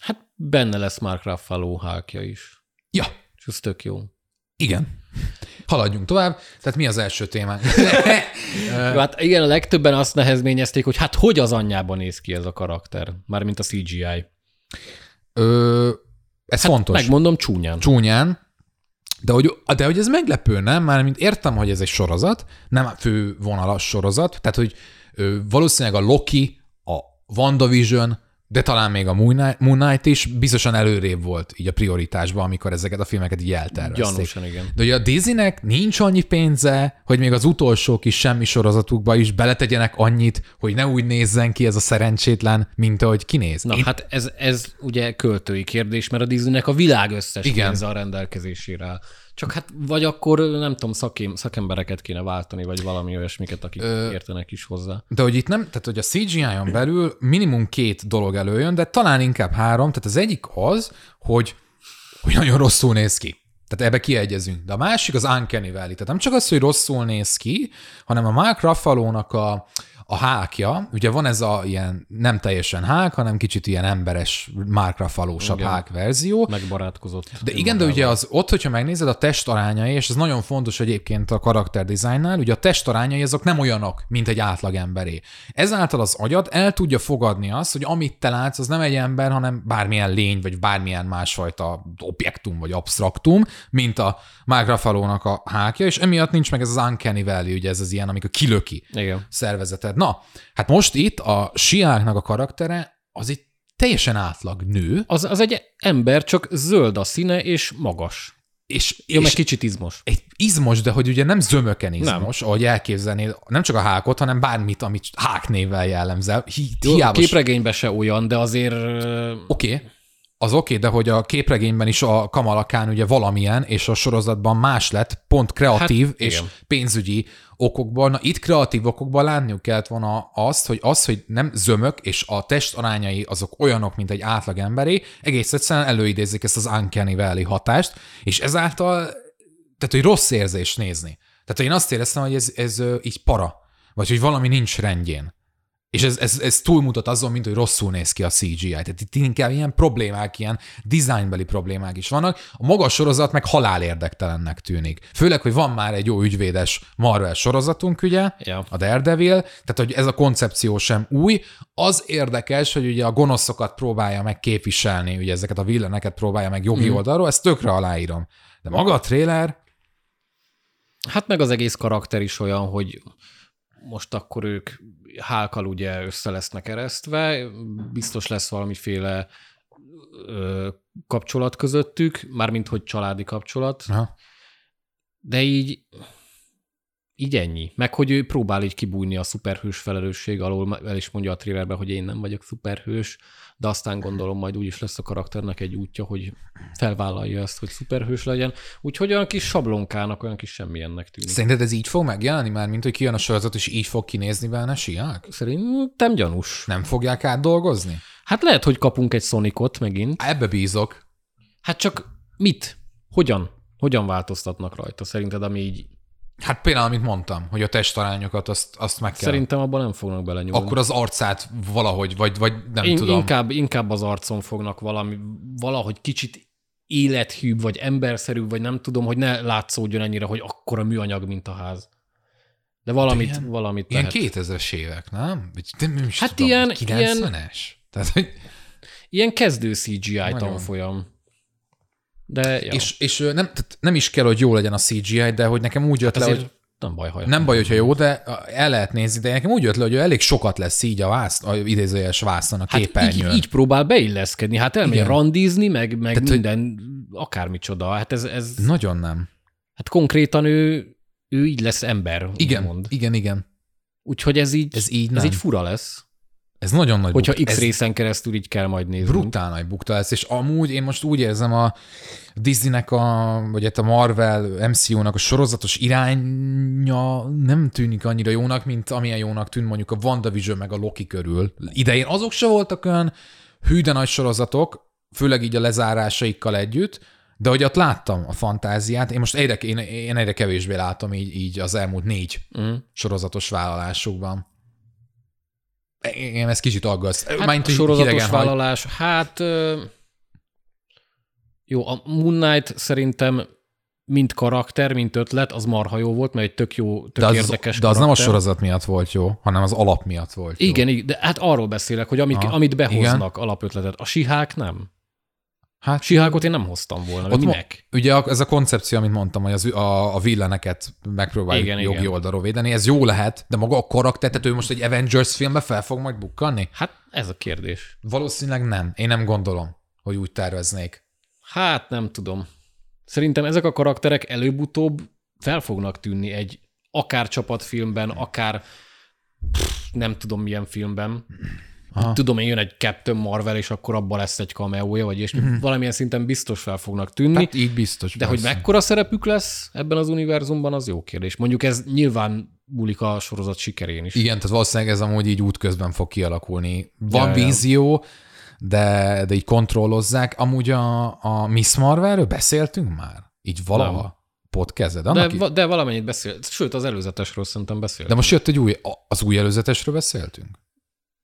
Hát benne lesz Mark Ruffalo Hulkja is. Ja. És ez tök jó. Igen. Haladjunk tovább. Tehát mi az első témánk? hát igen, a legtöbben azt nehezményezték, hogy hát hogy az anyjában néz ki ez a karakter, mármint a CGI. Ö, ez hát fontos. Megmondom csúnyán. Csúnyán, de hogy, de hogy ez meglepő, nem? Mármint értem, hogy ez egy sorozat, nem fő vonalas sorozat, tehát hogy ö, valószínűleg a Loki, WandaVision, de talán még a Moon Knight is biztosan előrébb volt így a prioritásban, amikor ezeket a filmeket így eltervezték. Gyanúsan, igen. De ugye a Disneynek nincs annyi pénze, hogy még az utolsó kis semmi sorozatukba is beletegyenek annyit, hogy ne úgy nézzen ki ez a szerencsétlen, mint ahogy kinéz. Na Én... hát ez, ez ugye költői kérdés, mert a Disneynek a világ összes igen. pénze a rendelkezésére csak hát vagy akkor nem tudom, szakém, szakembereket kéne váltani, vagy valami olyasmiket, akik Ö, értenek is hozzá. De hogy itt nem, tehát hogy a CGI-on belül minimum két dolog előjön, de talán inkább három. Tehát az egyik az, hogy, hogy nagyon rosszul néz ki. Tehát ebbe kiegyezünk. De a másik az Uncanny Valley. Tehát nem csak az, hogy rosszul néz ki, hanem a Mark Ruffalo-nak a, a hákja, ugye van ez a ilyen nem teljesen hák, hanem kicsit ilyen emberes, Markra falósabb hák verzió. Megbarátkozott. De igen, de ugye az ott, hogyha megnézed a testarányai, és ez nagyon fontos egyébként a karakterdizájnnál, ugye a testarányai azok nem olyanok, mint egy átlag emberé. Ezáltal az agyad el tudja fogadni azt, hogy amit te látsz, az nem egy ember, hanem bármilyen lény, vagy bármilyen másfajta objektum, vagy abstraktum, mint a Mark Ruffalo-nak a hákja, és emiatt nincs meg ez az uncanny valley, ugye ez az ilyen, amikor kilöki igen. szervezetet érted? Na, hát most itt a Siáknak a karaktere az itt teljesen átlag nő. Az, az egy ember, csak zöld a színe és magas. És, Jó, és meg kicsit izmos. Egy izmos, de hogy ugye nem zömöken izmos, nem. ahogy elképzelnéd, nem csak a hákot, hanem bármit, amit hák névvel jellemzel. Hi, Jó, hiába... képregényben se olyan, de azért... Oké, okay az oké, okay, de hogy a képregényben is a Kamalakán ugye valamilyen, és a sorozatban más lett, pont kreatív hát, és igen. pénzügyi okokból. Na itt kreatív okokban látniuk kellett volna azt, hogy az, hogy nem zömök, és a test arányai azok olyanok, mint egy átlag emberé, egész egyszerűen előidézik ezt az uncanny valley hatást, és ezáltal, tehát hogy rossz érzés nézni. Tehát én azt éreztem, hogy ez, ez így para, vagy hogy valami nincs rendjén. És ez, ez, ez túlmutat azon, mint hogy rosszul néz ki a CGI. Tehát itt inkább ilyen problémák, ilyen designbeli problémák is vannak. A magas sorozat meg halál érdektelennek tűnik. Főleg, hogy van már egy jó ügyvédes Marvel sorozatunk, ugye, ja. a Daredevil, tehát hogy ez a koncepció sem új. Az érdekes, hogy ugye a gonoszokat próbálja meg képviselni, ugye ezeket a villeneket próbálja meg jogi mm. oldalról, ezt tökre aláírom. De maga a trailer... Hát meg az egész karakter is olyan, hogy most akkor ők hálkal ugye össze lesznek eresztve, biztos lesz valamiféle ö, kapcsolat közöttük, mármint hogy családi kapcsolat, Aha. de így így ennyi. Meg, hogy ő próbál így kibújni a szuperhős felelősség alól, el is mondja a trélerben, hogy én nem vagyok szuperhős, de aztán gondolom majd úgy is lesz a karakternek egy útja, hogy felvállalja ezt, hogy szuperhős legyen. Úgyhogy olyan kis sablonkának, olyan kis semmilyennek tűnik. Szerinted ez így fog megjelenni már, mint hogy kijön a sorozat, és így fog kinézni benne siák? Szerintem gyanús. Nem fogják átdolgozni? Hát lehet, hogy kapunk egy Sonicot megint. Ebbe bízok. Hát csak mit? Hogyan? Hogyan változtatnak rajta? Szerinted, ami így Hát például, amit mondtam, hogy a testarányokat azt, azt meg kell. Szerintem abban nem fognak belenyúlni. Akkor az arcát valahogy, vagy, vagy nem In, tudom. Inkább, inkább az arcon fognak valami, valahogy kicsit élethűbb, vagy emberszerűbb, vagy nem tudom, hogy ne látszódjon ennyire, hogy akkora műanyag, mint a ház. De valamit, de ilyen, valamit Ilyen 2000-es évek, nem? De nem is hát tudom, ilyen, 90-es? Ilyen, Tehát, hogy... Ilyen kezdő CGI Nagyon. tanfolyam. De, ja. És, és nem, tehát nem is kell, hogy jó legyen a CGI, de hogy nekem úgy jött hát le, hogy nem baj, ha Nem baj, hogyha jó, de el lehet nézni, de nekem úgy jött le, hogy elég sokat lesz így a, vász, a idézőjeles vászon a képernyőn. Hát így, így, próbál beilleszkedni, hát elmegy Igen. randizni, meg, meg Tehát, minden, akármicsoda. Hát ez, ez... Nagyon nem. Hát konkrétan ő, ő így lesz ember. Igen, mond. igen, igen. Úgyhogy ez így, ez így, ez így fura lesz. Ez nagyon nagy Hogyha bukta. X részen keresztül így kell majd nézni. Brutál nagy bukta lesz, és amúgy én most úgy érzem a Disneynek, a, vagy hát a Marvel MCU-nak a sorozatos iránya nem tűnik annyira jónak, mint amilyen jónak tűnt mondjuk a WandaVision meg a Loki körül. Idején azok se voltak olyan hű de nagy sorozatok, főleg így a lezárásaikkal együtt, de hogy ott láttam a fantáziát, én most egyre, én, én egyre kevésbé látom így, így az elmúlt négy mm. sorozatos vállalásukban. Én ez kicsit aggaszt. Hát Mind, sorozatos vállalás, hagy... hát jó, a Moon Knight szerintem mint karakter, mint ötlet, az marha jó volt, mert egy tök jó, tök de az, érdekes De az karakter. nem a sorozat miatt volt jó, hanem az alap miatt volt jó. Igen, igen de hát arról beszélek, hogy amik, ah, amit behoznak igen. alapötletet. A sihák nem. Hát, Sihákot én nem hoztam volna, ott minek? Ugye ez a koncepció, amit mondtam, hogy az, a, a villeneket megpróbáljuk igen, jogi igen. oldalról védeni, ez jó lehet, de maga a karakter, tehát ő most egy Avengers filmbe fel fog majd bukkanni? Hát ez a kérdés. Valószínűleg nem. Én nem gondolom, hogy úgy terveznék. Hát nem tudom. Szerintem ezek a karakterek előbb-utóbb fel fognak tűnni egy akár csapatfilmben, akár pff, nem tudom milyen filmben. Aha. Tudom én, jön egy Captain Marvel, és akkor abban lesz egy cameója, vagy és mm-hmm. valamilyen szinten biztos fel fognak tűnni. Hát így biztos. De persze. hogy mekkora szerepük lesz ebben az univerzumban, az jó kérdés. Mondjuk ez nyilván múlik a sorozat sikerén is. Igen, tehát valószínűleg ez amúgy így útközben fog kialakulni. Van ja, vízió, de, de így kontrollozzák. Amúgy a, a Miss Marvelről beszéltünk már? Így valaha? Nem podcasted. Annak de, de valamennyit beszélt. Sőt, az előzetesről szerintem beszéltünk. De most jött egy új, az új előzetesről beszéltünk?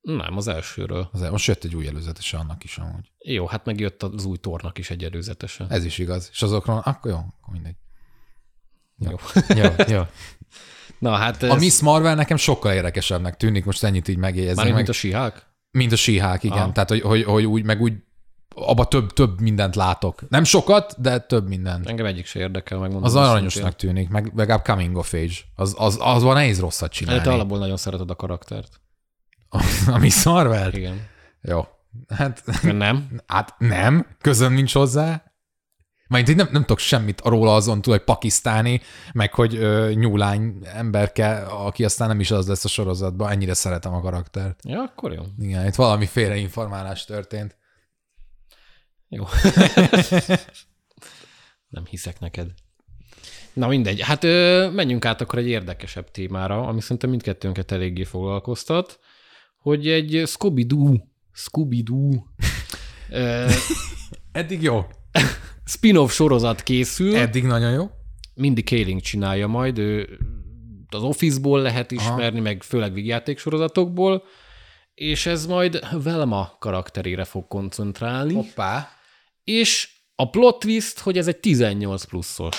Nem, az elsőről. Az el, most jött egy új előzetese annak is amúgy. Jó, hát meg jött az új tornak is egy előzetese. Ez is igaz. És azokról, akkor jó, akkor mindegy. Jó. Jó, jó. jó. Na, hát ez... A Miss Marvel nekem sokkal érdekesebbnek tűnik, most ennyit így megjegyezni. Mármint meg... mint a sihák? Mint a sihák, igen. Aha. Tehát, hogy, hogy, hogy, úgy, meg úgy abba több, több mindent látok. Nem sokat, de több mindent. Engem egyik se érdekel, megmondom. Az aranyosnak tűnik, meg legalább coming of age. Az, az, az van nehéz rosszat csinálni. De te alapból nagyon szereted a karaktert. A Miss Marvel? Igen. Jó. Hát, nem? Hát nem, közöm nincs hozzá. Majd én nem, nem tudok semmit róla azon túl, hogy pakisztáni, meg hogy ö, nyúlány emberke, aki aztán nem is az lesz a sorozatban, ennyire szeretem a karaktert. Ja, akkor jó. Igen, itt valami félreinformálás történt. Jó. nem hiszek neked. Na mindegy. Hát ö, menjünk át akkor egy érdekesebb témára, ami szerintem mindkettőnket eléggé foglalkoztat hogy egy Scooby-Doo, Scooby-Doo Eddig jó. spin-off sorozat készül. Eddig nagyon jó. Mindig Kaling csinálja majd, ő az Office-ból lehet ismerni, Aha. meg főleg vígjáték sorozatokból, és ez majd Velma karakterére fog koncentrálni. Hoppá. És a plot twist, hogy ez egy 18 pluszos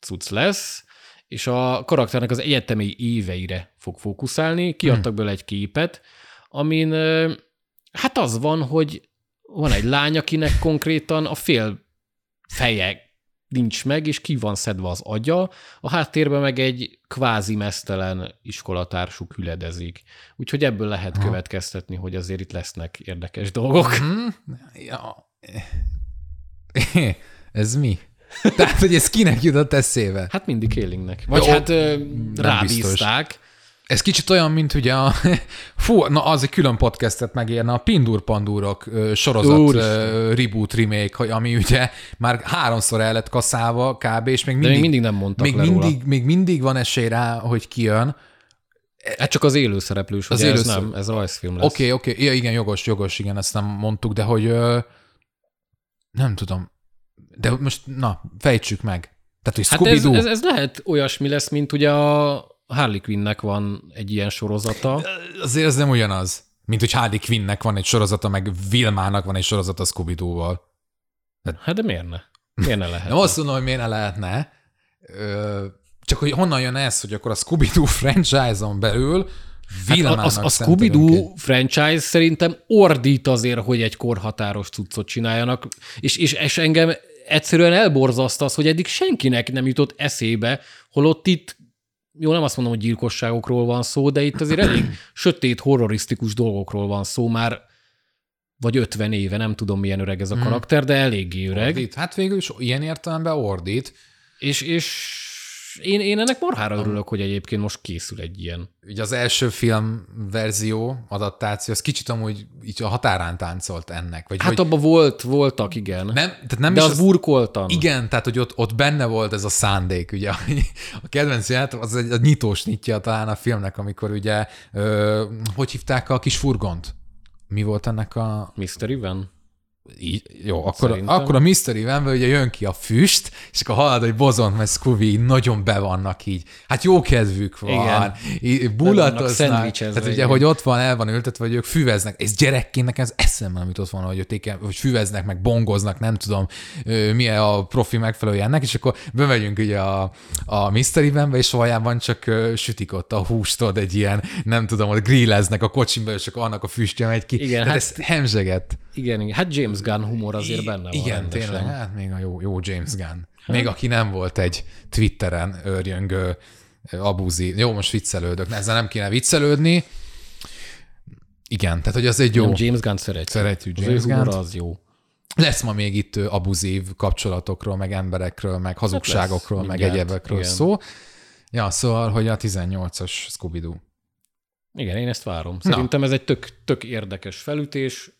cucc lesz, és a karakternek az egyetemi éveire fog fókuszálni. Kiadtak hmm. belőle egy képet, amin hát az van, hogy van egy lány, akinek konkrétan a fél feje nincs meg, és ki van szedve az agya, a háttérben meg egy kvázi mesztelen iskolatársuk hüledezik. Úgyhogy ebből lehet ha. következtetni, hogy azért itt lesznek érdekes dolgok. Mm-hmm. Ja. Ez mi? Tehát, hogy ez kinek jutott eszébe? Hát mindig Kélingnek. Vagy Jó, hát rábízták. Biztos. Ez kicsit olyan, mint ugye a... Fú, na az egy külön podcastet megérne, a Pindur Pandurok sorozat Úr, reboot remake, ami ugye már háromszor el lett kaszálva kb. és még mindig, még mindig nem mondtak még mindig, még mindig van esély rá, hogy kijön. Hát csak az élőszereplős, az élőszer... ez nem, ez rajzfilm lesz. Oké, okay, oké, okay. ja, igen, jogos, jogos, igen, ezt nem mondtuk, de hogy nem tudom, de most, na, fejtsük meg. Tehát, hogy hát ez, ez, ez lehet olyasmi lesz, mint ugye a Harley Quinnnek van egy ilyen sorozata. Azért ez nem ugyanaz, mint hogy Harley Quinnnek van egy sorozata, meg Vilmának van egy sorozata scooby val Hát de miért ne? Miért ne lehet? Nem azt mondom, hogy miért ne lehetne, csak hogy honnan jön ez, hogy akkor a Scooby-Doo franchise-on belül Hát a, a, a Scooby-Doo franchise szerintem ordít azért, hogy egy korhatáros cuccot csináljanak, és, és, és engem egyszerűen elborzaszt az, hogy eddig senkinek nem jutott eszébe, holott itt jó, nem azt mondom, hogy gyilkosságokról van szó, de itt azért elég sötét, horrorisztikus dolgokról van szó már, vagy 50 éve, nem tudom milyen öreg ez a hmm. karakter, de eléggé öreg. Ordít. Hát végül is ilyen értelemben ordít. És, és én, én ennek marhára örülök, hogy egyébként most készül egy ilyen. Ugye az első film verzió, adaptáció, az kicsit amúgy így a határán táncolt ennek. Vagy hát abban volt, voltak, igen. Nem, tehát nem De is az, az burkoltan. Igen, tehát hogy ott, ott benne volt ez a szándék, ugye. A kedvenc játék, az egy a nyitós nyitja talán a filmnek, amikor ugye, ö, hogy hívták a kis furgont? Mi volt ennek a... Mystery Van? Így, jó, akkor, akkor a Mystery van ugye jön ki a füst, és akkor hallod, hogy Bozont meg Scooby nagyon be vannak így. Hát jó kedvük van, Igen. bulatoznak. Tehát ugye, igen. hogy ott van, el van ültetve, vagy ők füveznek. Ez gyerekként nekem ez eszembe nem jutott volna, hogy, ők, hogy füveznek, meg bongoznak, nem tudom, milyen a profi megfelelője ennek, és akkor bemegyünk ugye a, a Mystery Vanbe, és valójában csak sütik ott a hústod egy ilyen, nem tudom, hogy grilleznek a kocsimba, és akkor annak a füstje megy ki. Igen, hát, ez hemzseget. Igen, igen, hát James Gunn humor azért benne van. Igen, rendesen. tényleg, hát még a jó, jó James Gunn. Még aki nem volt egy Twitteren őrjöngő abúzi. Jó, most viccelődök, ezzel nem kéne viccelődni. Igen, tehát hogy az egy jó... Nem, James Gunn szeretjük. Szeretjük James Gunn. az jó. Lesz ma még itt abuzív kapcsolatokról, meg emberekről, meg hazugságokról, hát meg egyebekről szó. Ja, szóval, hogy a 18-as Scooby-Doo. Igen, én ezt várom. Szerintem Na. ez egy tök, tök érdekes felütés,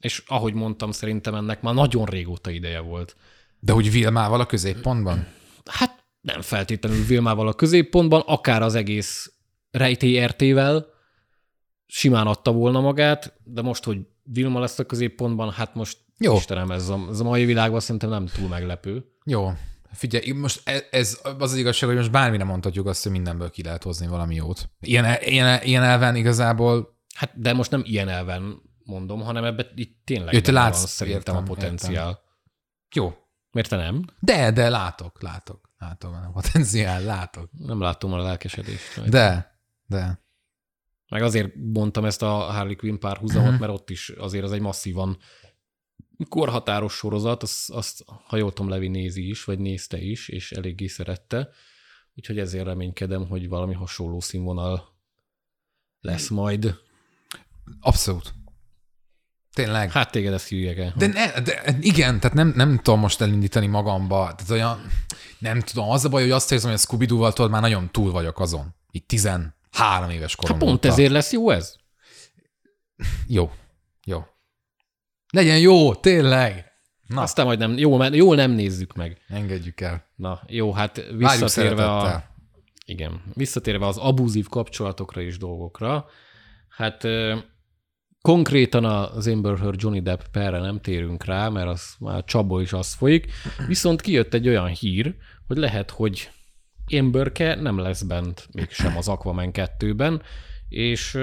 és ahogy mondtam, szerintem ennek már nagyon régóta ideje volt. De hogy Vilmával a középpontban? Hát nem feltétlenül Vilmával a középpontban, akár az egész rejtélyertével simán adta volna magát, de most, hogy Vilma lesz a középpontban, hát most Jó. Istenem, ez a, ez a mai világban szerintem nem túl meglepő. Jó. Figyelj, most ez, ez az az igazság, hogy most bármire mondhatjuk azt, hogy mindenből ki lehet hozni valami jót. Ilyen, ilyen, ilyen elven igazából... Hát de most nem ilyen elven mondom, hanem ebben itt tényleg Jö, te látsz, van szerintem értem, a potenciál. Értem. Jó. Miért te nem? De, de látok, látok. Látom a potenciál, látok. Nem látom a lelkesedést. De, de. Meg azért mondtam ezt a Harley Quinn párhuzamot, uh-huh. mert ott is azért az egy masszívan korhatáros sorozat, azt, azt ha jól tudom, Levi nézi is, vagy nézte is, és eléggé szerette. Úgyhogy ezért reménykedem, hogy valami hasonló színvonal lesz majd. Abszolút. Tényleg. Hát téged ezt hívják el. De, ne, de igen, tehát nem, nem tudom most elindítani magamba. Tehát olyan, nem tudom, az a baj, hogy azt érzem, hogy a scooby doo már nagyon túl vagyok azon. Így 13 éves korom Hát pont ezért lesz jó ez? Jó. Jó. Legyen jó, tényleg. Na. Aztán majd nem, jó, jól nem nézzük meg. Engedjük el. Na, jó, hát visszatérve a... Igen, visszatérve az abúzív kapcsolatokra és dolgokra, hát Konkrétan az Amber Heard Johnny Depp perre nem térünk rá, mert az már csapból is az folyik, viszont kijött egy olyan hír, hogy lehet, hogy Amberke nem lesz bent mégsem az Aquaman 2-ben, és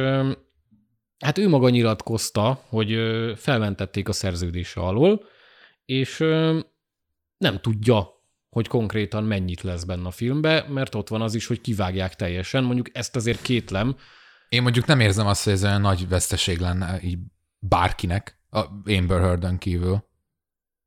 hát ő maga nyilatkozta, hogy felmentették a szerződése alól, és nem tudja, hogy konkrétan mennyit lesz benne a filmbe, mert ott van az is, hogy kivágják teljesen. Mondjuk ezt azért kétlem, én mondjuk nem érzem azt, hogy ez olyan nagy veszteség lenne így bárkinek, a Amber Heard-ön kívül.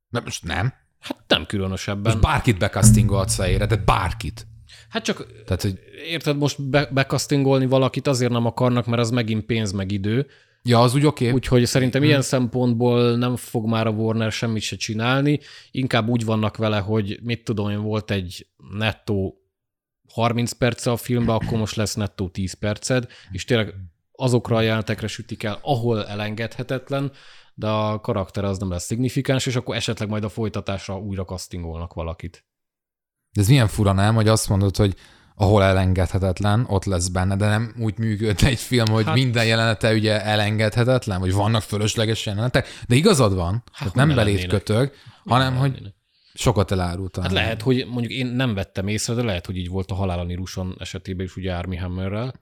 Nem, most nem. Hát nem különösebben. Most bárkit bekasztingolhatsz helyére, de bárkit. Hát csak, Tehát, hogy... érted, most be, bekasztingolni valakit azért nem akarnak, mert az megint pénz meg idő. Ja, az úgy oké. Okay. Úgyhogy szerintem hmm. ilyen szempontból nem fog már a Warner semmit se csinálni, inkább úgy vannak vele, hogy mit tudom én, volt egy nettó 30 perce a filmben, akkor most lesz nettó 10 perced, és tényleg azokra a jelentekre sütik el, ahol elengedhetetlen, de a karakter az nem lesz szignifikáns, és akkor esetleg majd a folytatásra újra castingolnak valakit. De ez milyen fura, nem, hogy azt mondod, hogy ahol elengedhetetlen, ott lesz benne, de nem úgy működne egy film, hogy hát, minden jelenete ugye elengedhetetlen, vagy vannak fölösleges jelenetek, de igazad van, hát nem belét kötög, hanem hogy Sokat elárult. Hát lehet, hogy mondjuk én nem vettem észre, de lehet, hogy így volt a Halál Níruson esetében is ugye Army Hammerrel.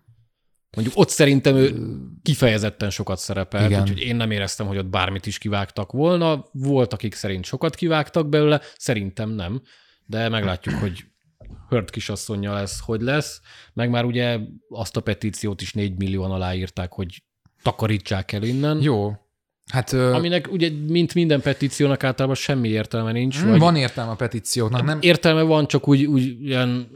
Mondjuk ott szerintem ő kifejezetten sokat szerepelt, Igen. úgyhogy én nem éreztem, hogy ott bármit is kivágtak volna. Volt, akik szerint sokat kivágtak belőle, szerintem nem. De meglátjuk, hogy Hört kisasszonyja ez hogy lesz. Meg már ugye azt a petíciót is 4 millióan aláírták, hogy takarítsák el innen. Jó, Hát. Aminek ugye, mint minden petíciónak általában semmi értelme nincs. Hmm, vagy... Van értelme a petícióknak, nem? Értelme van, csak úgy, úgy ilyen...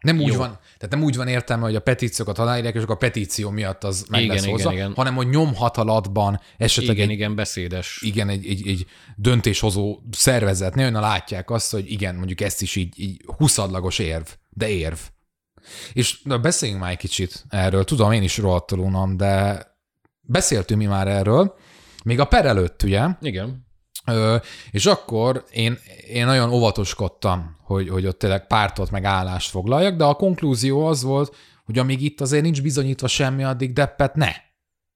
Nem úgy Jó. van, tehát nem úgy van értelme, hogy a petíciókat aláírják, és akkor a petíció miatt az meg igen, lesz igen, hozzá, igen. hanem hogy nyomhatalatban esetleg igen, egy, igen, beszédes. Igen, egy, egy, egy döntéshozó szervezet, ne látják azt, hogy igen, mondjuk ezt is így, így huszadlagos érv, de érv. És na, beszéljünk már egy kicsit erről. Tudom, én is rohadtul unom, de beszéltünk mi már erről, még a per előtt, ugye? Igen. Ö, és akkor én, én nagyon óvatoskodtam, hogy, hogy ott tényleg pártot meg állást foglaljak, de a konklúzió az volt, hogy amíg itt azért nincs bizonyítva semmi, addig deppet ne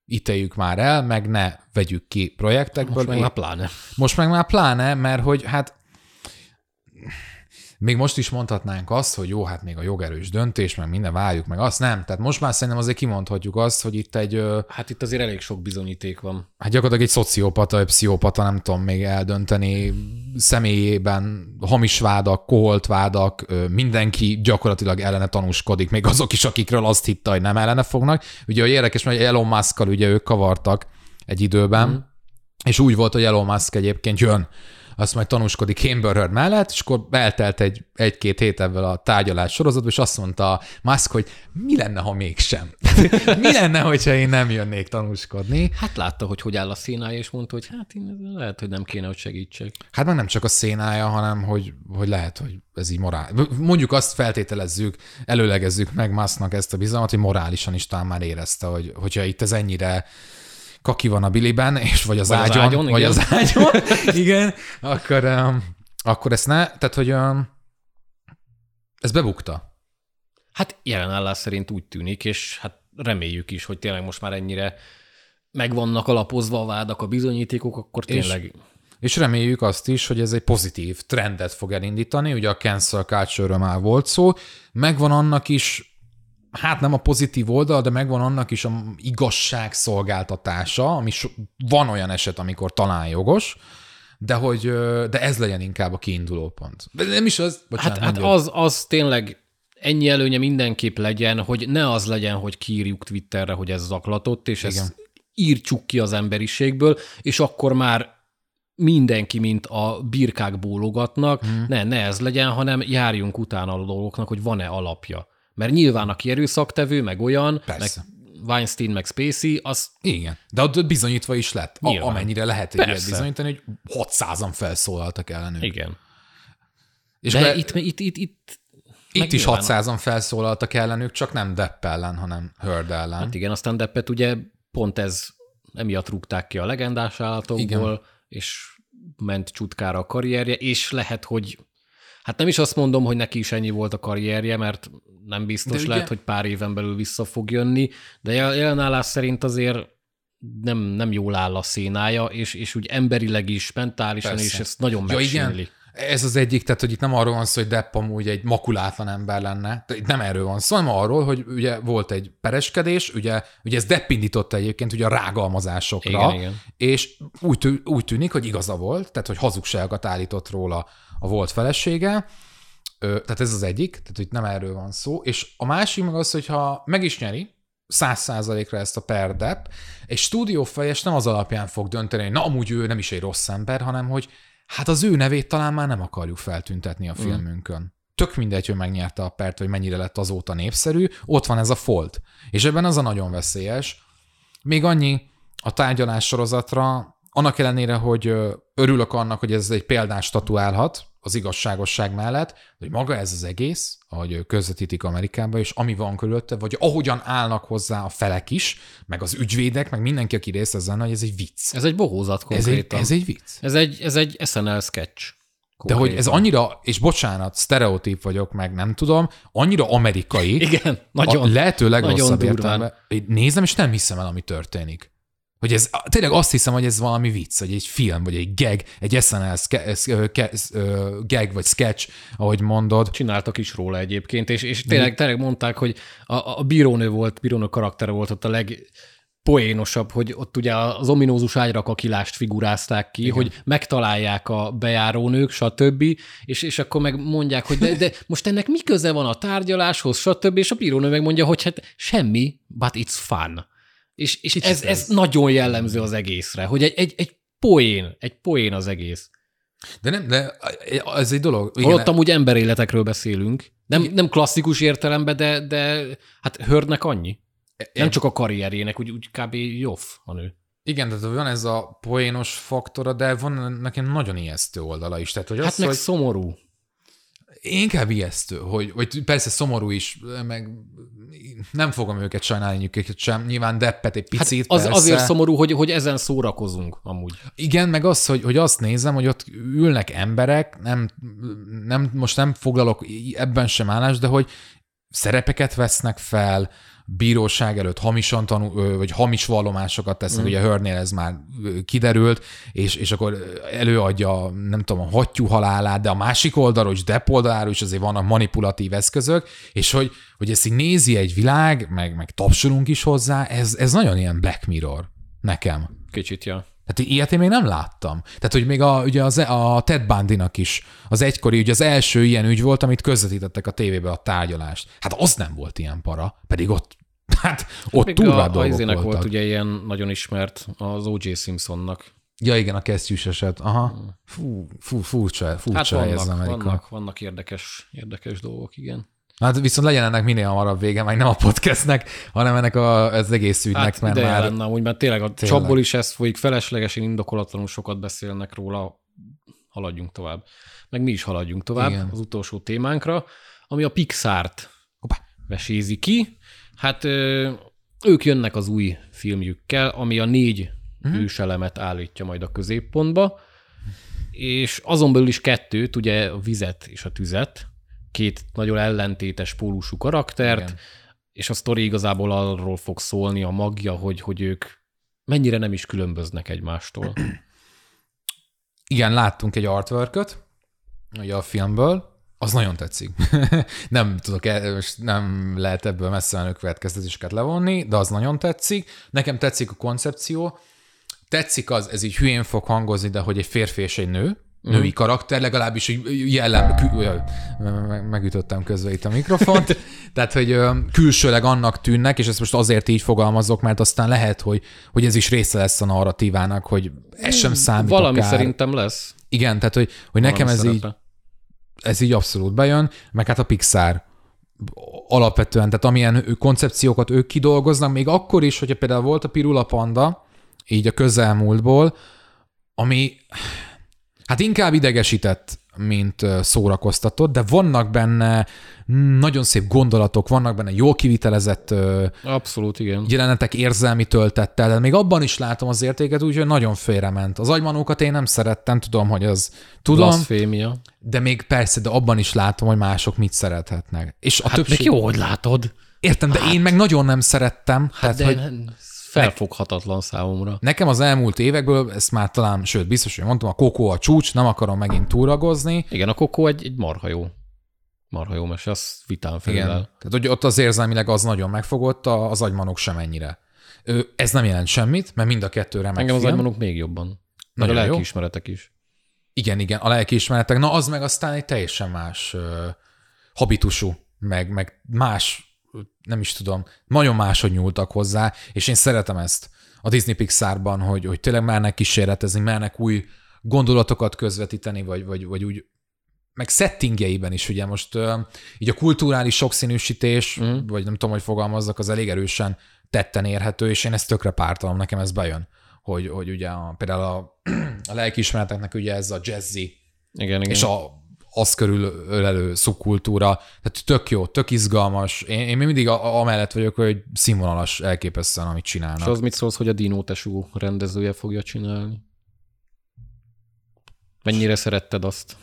ítéljük már el, meg ne vegyük ki projektekből. Most meg már pláne. Most meg már pláne, mert hogy hát még most is mondhatnánk azt, hogy jó, hát még a jogerős döntés, meg minden várjuk, meg azt nem. Tehát most már szerintem azért kimondhatjuk azt, hogy itt egy... Hát itt azért elég sok bizonyíték van. Hát gyakorlatilag egy szociopata, egy pszichopata, nem tudom még eldönteni személyében hamis vádak, koholt vádak, mindenki gyakorlatilag ellene tanúskodik, még azok is, akikről azt hitte, hogy nem ellene fognak. Ugye, hogy érdekes, mert Elon musk ugye ők kavartak egy időben, mm. és úgy volt, hogy Elon Musk egyébként jön azt majd tanúskodik Amber Heard mellett, és akkor eltelt egy, egy-két hét ebből a tárgyalás sorozatban, és azt mondta Musk, hogy mi lenne, ha mégsem? mi lenne, hogyha én nem jönnék tanúskodni? Hát látta, hogy hogy áll a szénája, és mondta, hogy hát én lehet, hogy nem kéne, hogy segítsek. Hát meg nem csak a szénája, hanem hogy, hogy lehet, hogy ez így morál. Mondjuk azt feltételezzük, előlegezzük meg Musknak ezt a bizalmat, hogy morálisan is talán már érezte, hogy hogyha itt ez ennyire kaki van a biliben, és vagy az vagy ágyon, az ágyon vagy igen. az ágyon, igen, akkor, um, akkor ezt ne, tehát hogy um, ez bebukta. Hát jelen állás szerint úgy tűnik, és hát reméljük is, hogy tényleg most már ennyire megvannak alapozva a vádak, a bizonyítékok, akkor tényleg... És, és reméljük azt is, hogy ez egy pozitív trendet fog elindítani, ugye a cancel culture már volt szó, megvan annak is hát nem a pozitív oldal, de megvan annak is a igazság szolgáltatása, ami so, van olyan eset, amikor talán jogos, de hogy de ez legyen inkább a kiinduló pont. De nem is az, bocsánat, Hát, hát az, az tényleg ennyi előnye mindenképp legyen, hogy ne az legyen, hogy kiírjuk Twitterre, hogy ez zaklatott, és Igen. ezt írtsuk ki az emberiségből, és akkor már mindenki, mint a birkák bólogatnak, hmm. ne, ne ez legyen, hanem járjunk utána a dolgoknak, hogy van-e alapja. Mert nyilván aki erőszaktevő, meg olyan, Persze. meg Weinstein, meg Spacey, az... Igen, de ott bizonyítva is lett, a, amennyire lehet egy ilyet bizonyítani, hogy 600-an felszólaltak ellenük. Igen. És de be... itt, itt, itt, itt itt is 600-an felszólaltak ellenük, csak nem Depp ellen, hanem Heard ellen. Hát igen, aztán Deppet ugye pont ez emiatt rúgták ki a legendás állatokból, és ment csutkára a karrierje, és lehet, hogy hát nem is azt mondom, hogy neki is ennyi volt a karrierje, mert nem biztos, de lehet, ugye... hogy pár éven belül vissza fog jönni, de jelenállás szerint azért nem, nem jól áll a szénája, és, és úgy emberileg is, mentálisan Persze. is ezt nagyon ja, megsínli. Ez az egyik, tehát hogy itt nem arról van szó, hogy Depp amúgy egy makulátlan ember lenne. De itt nem erről van szó, hanem arról, hogy ugye volt egy pereskedés, ugye, ugye ez Depp indította egyébként ugye a rágalmazásokra, igen, igen. és úgy, tű, úgy tűnik, hogy igaza volt, tehát hogy hazugságokat állított róla a volt felesége, tehát ez az egyik, tehát itt nem erről van szó. És a másik meg az, hogyha meg is nyeri, száz százalékra ezt a per Depp, egy stúdiófejes nem az alapján fog dönteni, hogy na amúgy ő nem is egy rossz ember, hanem hogy hát az ő nevét talán már nem akarjuk feltüntetni a mm. filmünkön. Mm. Tök mindegy, hogy megnyerte a pert, vagy mennyire lett azóta népszerű, ott van ez a folt. És ebben az a nagyon veszélyes. Még annyi a tárgyalás sorozatra, annak ellenére, hogy örülök annak, hogy ez egy példás statuálhat, az igazságosság mellett, hogy maga ez az egész, ahogy közvetítik Amerikában, és ami van körülötte, vagy ahogyan állnak hozzá a felek is, meg az ügyvédek, meg mindenki, aki részt ezen, hogy ez egy vicc. Ez egy bohózat konkrétan. Ez egy, ez egy vicc. Ez egy, ez egy SNL sketch. Konkrétan. De hogy ez annyira, és bocsánat, sztereotíp vagyok, meg nem tudom, annyira amerikai. Igen, nagyon. A lehető legrosszabb értelme. Nézem, és nem hiszem el, ami történik Hogy ez, tényleg azt hiszem, hogy ez valami vicc, vagy egy film, vagy egy gag, egy SNL gag, vagy sketch, ahogy mondod. Csináltak is róla egyébként, és, és tényleg, tényleg mondták, hogy a, a bírónő volt, bírónő karaktere volt ott a leg poénosabb, hogy ott ugye az ominózus ágyrakakilást figurázták ki, Igen. hogy megtalálják a bejárónők, stb., és, és akkor meg mondják, hogy de, de most ennek mi köze van a tárgyaláshoz, stb., és a bírónő megmondja, hogy hát semmi, but it's fun. És, és ez, ez nagyon jellemző az egészre, hogy egy, egy, egy poén, egy poén az egész. De nem, de ez egy dolog. Igen. Holott amúgy emberéletekről beszélünk. Nem, nem klasszikus értelemben, de, de hát hörnek annyi. Nem csak a karrierjének, úgy, úgy kb. jobb a nő. Igen, tehát van ez a poénos faktora, de van nekem nagyon ijesztő oldala is. Tehát, hogy hát az, meg hogy... szomorú. Inkább ijesztő, hogy, vagy persze szomorú is, meg nem fogom őket sajnálni őket sem, nyilván deppet egy hát picit, hát az, Azért szomorú, hogy, hogy ezen szórakozunk amúgy. Igen, meg az, hogy, hogy azt nézem, hogy ott ülnek emberek, nem, nem, most nem foglalok ebben sem állást, de hogy szerepeket vesznek fel, bíróság előtt hamisan tanul, vagy hamis vallomásokat tesznek, mm. ugye Hörnél ez már kiderült, és, és akkor előadja, nem tudom, a hattyú halálát, de a másik oldalról is, Depp oldalról is azért vannak manipulatív eszközök, és hogy, hogy ezt így nézi egy világ, meg, meg tapsolunk is hozzá, ez, ez nagyon ilyen Black Mirror nekem. Kicsit, ja. Tehát ilyet én még nem láttam. Tehát, hogy még a, ugye az, a Ted bundy is az egykori, ugye az első ilyen ügy volt, amit közvetítettek a tévébe a tárgyalást. Hát az nem volt ilyen para, pedig ott Hát ott még a, dolgok a voltak. volt ugye ilyen nagyon ismert az O.J. Simpsonnak. Ja igen, a kesztyűs eset. Aha. Hmm. Fú, fú furcsa, furcsa hát vannak, ez Amerika. Vannak, vannak érdekes, érdekes dolgok, igen. Hát viszont legyen ennek minél hamarabb vége, meg nem a podcastnek, hanem ennek a, az egész ügynek. Hát mert már... lenne úgy, mert tényleg a tényleg. csapból is ez folyik, feleslegesen indokolatlanul sokat beszélnek róla, haladjunk tovább. Meg mi is haladjunk tovább Igen. az utolsó témánkra, ami a Pixart Hoppá. vesézi ki. Hát ők jönnek az új filmjükkel, ami a négy uh-huh. hőselemet állítja majd a középpontba, és azon belül is kettőt, ugye a vizet és a tüzet, két nagyon ellentétes pólusú karaktert, Igen. és a sztori igazából arról fog szólni a magja, hogy, hogy ők mennyire nem is különböznek egymástól. Igen, láttunk egy artwork ugye a filmből, az nagyon tetszik. nem tudok, nem lehet ebből messze menő következtetéseket levonni, de az nagyon tetszik. Nekem tetszik a koncepció. Tetszik az, ez így hülyén fog hangozni, de hogy egy férfi és egy nő, női karakter, legalábbis hogy jellem, megütöttem közben itt a mikrofont, tehát, hogy külsőleg annak tűnnek, és ezt most azért így fogalmazok, mert aztán lehet, hogy, hogy ez is része lesz a narratívának, hogy ez sem számít Valami akár. szerintem lesz. Igen, tehát, hogy, hogy nekem ez szerepe. így ez így abszolút bejön, meg hát a Pixar alapvetően, tehát amilyen koncepciókat ők kidolgoznak, még akkor is, hogyha például volt a Pirula Panda, így a közelmúltból, ami hát inkább idegesített, mint szórakoztatott, de vannak benne nagyon szép gondolatok, vannak benne jól kivitelezett Abszolút, igen. jelenetek érzelmi töltettel, de még abban is látom az értéket, úgyhogy nagyon félrement. Az agymanókat én nem szerettem, tudom, hogy az tudom. Blasfémia. De még persze, de abban is látom, hogy mások mit szerethetnek. És a hát többség... jó, hogy látod. Értem, de hát... én meg nagyon nem szerettem. Hát tehát, de hogy... felfoghatatlan számomra. Nekem az elmúlt évekből, ezt már talán, sőt, biztos, hogy mondtam, a kokó a csúcs, nem akarom megint túragozni. Igen, a kokó egy, egy marha jó marha jó mese, az vitán felel. Tehát hogy ott az érzelmileg az nagyon megfogott, az agymanok sem ennyire. Ez nem jelent semmit, mert mind a kettő remek Engem film. az agymanok még jobban. Nagyon a lelkiismeretek is. Igen, igen, a lelkiismeretek. Na az meg aztán egy teljesen más uh, habitusú, meg, meg más, nem is tudom, nagyon máshogy nyúltak hozzá, és én szeretem ezt a Disney Pixarban, hogy, hogy tényleg mernek kísérletezni, mernek új gondolatokat közvetíteni, vagy, vagy, vagy úgy meg settingjeiben is, ugye most így a kulturális sokszínűsítés, mm. vagy nem tudom, hogy fogalmazzak, az elég erősen tetten érhető, és én ezt tökre pártalom, nekem ez bejön, hogy, hogy ugye a, például a, a lelkiismereteknek ugye ez a jazzy, igen, igen. és a, az körül ölelő szubkultúra, tehát tök jó, tök izgalmas. Én, én még mindig a, amellett vagyok, hogy színvonalas elképesztően, amit csinálnak. És az mit szólsz, hogy a Dino Tesú rendezője fogja csinálni? Mennyire szeretted azt?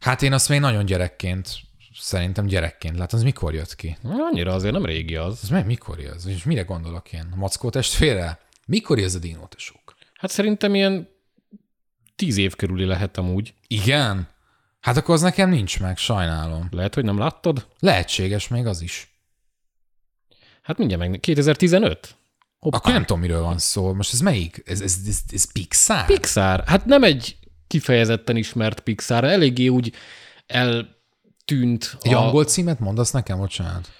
Hát én azt még nagyon gyerekként, szerintem gyerekként látom. Az mikor jött ki? Annyira azért nem régi az. Ez meg mikor jött? És mire gondolok én? A Mackó testvére? Mikor ez a dinótesók? Hát szerintem ilyen tíz év körüli lehet amúgy. Igen? Hát akkor az nekem nincs meg, sajnálom. Lehet, hogy nem láttad? Lehetséges még az is. Hát mindjárt meg. 2015? Hoppá. Akkor nem tudom, miről van szó. Most ez melyik? Ez, ez, ez, ez Pixar? Pixar. Hát nem egy kifejezetten ismert Pixar. Eléggé úgy eltűnt. Egy a... angol címet mondasz nekem, bocsánat?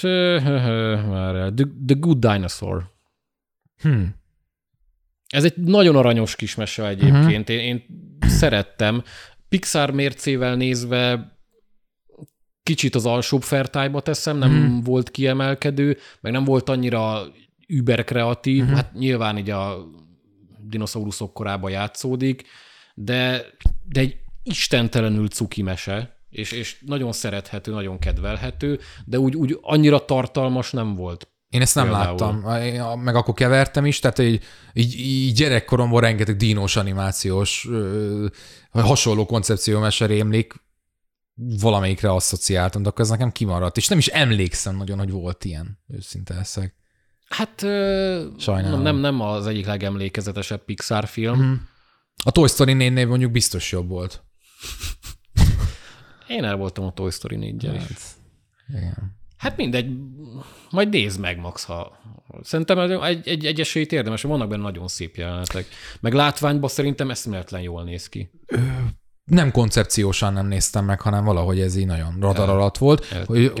The, The Good Dinosaur. Hmm. Ez egy nagyon aranyos kis mese egyébként. Uh-huh. Én, én szerettem. Pixar mércével nézve kicsit az alsóbb fertájba teszem, nem hmm. volt kiemelkedő, meg nem volt annyira über kreatív, uh-huh. hát nyilván így a dinoszauruszok korában játszódik, de, de egy istentelenül cuki mese, és, és nagyon szerethető, nagyon kedvelhető, de úgy, úgy annyira tartalmas nem volt. Én ezt nem Például. láttam, meg akkor kevertem is, tehát így, így, így gyerekkoromban rengeteg dínos animációs hasonló koncepció rémlik, valamelyikre asszociáltam, de akkor ez nekem kimaradt, és nem is emlékszem nagyon, hogy volt ilyen, őszinte leszek. Hát Sajnálom. Nem, nem az egyik legemlékezetesebb Pixar film. Mm. A Toy Story 4 mondjuk biztos jobb volt. Én el voltam a Toy Story 4 hát, is. Igen. Hát mindegy, majd nézd meg, Max, ha... Szerintem egy, egy, egy esélyt érdemes, vannak benne nagyon szép jelenetek. Meg látványban szerintem eszméletlen jól néz ki. Ö, nem koncepciósan nem néztem meg, hanem valahogy ez így nagyon radar el, alatt volt. Hogy,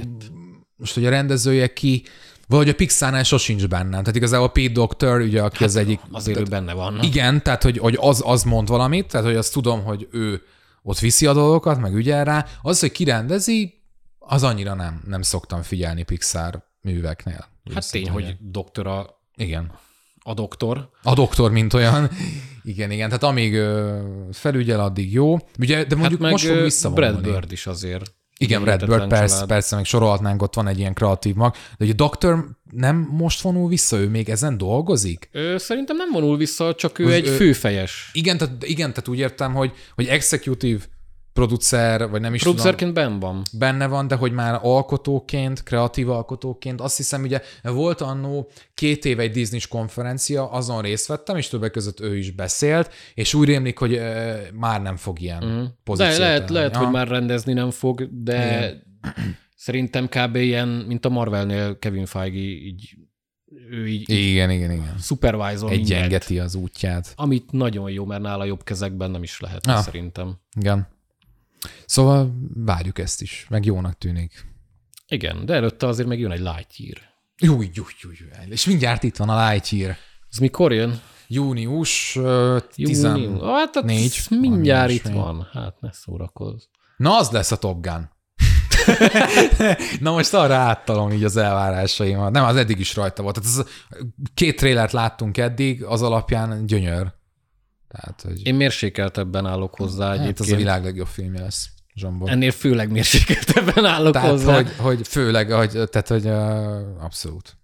most, hogy a rendezője ki, vagy a Pixárnál sosincs benne. Tehát igazából a Pete Doctor, ugye, aki hát az egyik... Azért tehát, ő benne van. Igen, tehát hogy, hogy az, az mond valamit, tehát hogy azt tudom, hogy ő ott viszi a dolgokat, meg ügyel rá. Az, hogy kirendezi, az annyira nem, nem szoktam figyelni Pixar műveknél. Hát tény, hogy doktora... Igen. A doktor. A doktor, mint olyan. Igen, igen. Tehát amíg felügyel, addig jó. Ugye, de mondjuk hát most fog visszavonulni. Brad Bird is azért. Igen, Redbird, persze, persze, meg sorolhatnánk, ott van egy ilyen kreatív mag. De ugye a Doctor nem most vonul vissza, ő még ezen dolgozik? Ő, szerintem nem vonul vissza, csak ő, ő egy főfejes. Igen, tehát, igen, tehát úgy értem, hogy, hogy executive producer, vagy nem is Producerként benne van. Benne van, de hogy már alkotóként, kreatív alkotóként, azt hiszem, ugye volt annó két éve egy disney konferencia, azon részt vettem, és többek között ő is beszélt, és úgy rémlik, hogy e, már nem fog ilyen mm. pozíciót de lehet, lehet hogy már rendezni nem fog, de Igen. szerintem kb. ilyen, mint a Marvelnél Kevin Feige így ő így, igen, igen, igen. supervisor Egyengeti az útját. Amit nagyon jó, mert nála jobb kezekben nem is lehet, ah, szerintem. Igen. Szóval várjuk ezt is, meg jónak tűnik. Igen, de előtte azért meg jön egy Lightyear. Jó, jó, jó, jó. És mindjárt itt van a Lightyear. Ez mikor jön? Június uh, 14. Hát, hát mindjárt itt van. Hát ne szórakozz. Na, az lesz a Top Gun. Na most arra áttalom így az elvárásaimat. Nem, az eddig is rajta volt. Tehát ez, két trélert láttunk eddig, az alapján gyönyör. Tehát, hogy... Én mérsékeltebben állok hozzá hát egyébként. ez a világ legjobb filmje lesz. Zsombor. Ennél főleg mérsékeltebben állok tehát, hozzá. Hogy, hogy főleg, hogy, tehát, hogy uh, abszolút.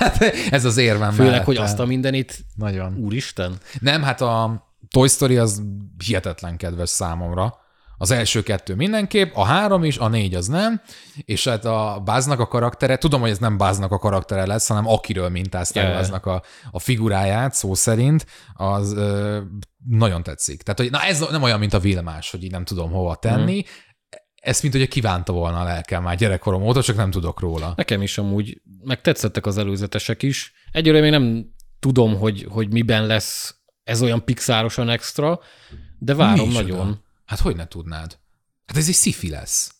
ez az érvem Főleg, mellett, hogy azt a mindenit, nagyon. úristen. Nem, hát a Toy Story az hihetetlen kedves számomra. Az első kettő mindenképp, a három is, a négy az nem, és hát a Báznak a karaktere, tudom, hogy ez nem Báznak a karaktere lesz, hanem akiről mintázták yeah. Báznak a, a figuráját, szó szerint, az ö, nagyon tetszik. Tehát, hogy na ez nem olyan, mint a Vilmás, hogy így nem tudom hova tenni, mm. Ezt, mint hogy kívánta volna a lelkem már gyerekkorom óta, csak nem tudok róla. Nekem is amúgy, meg tetszettek az előzetesek is. Egyőre még nem tudom, hogy, hogy miben lesz ez olyan pixárosan extra, de várom nagyon. Hát hogy ne tudnád? Hát ez egy sci lesz.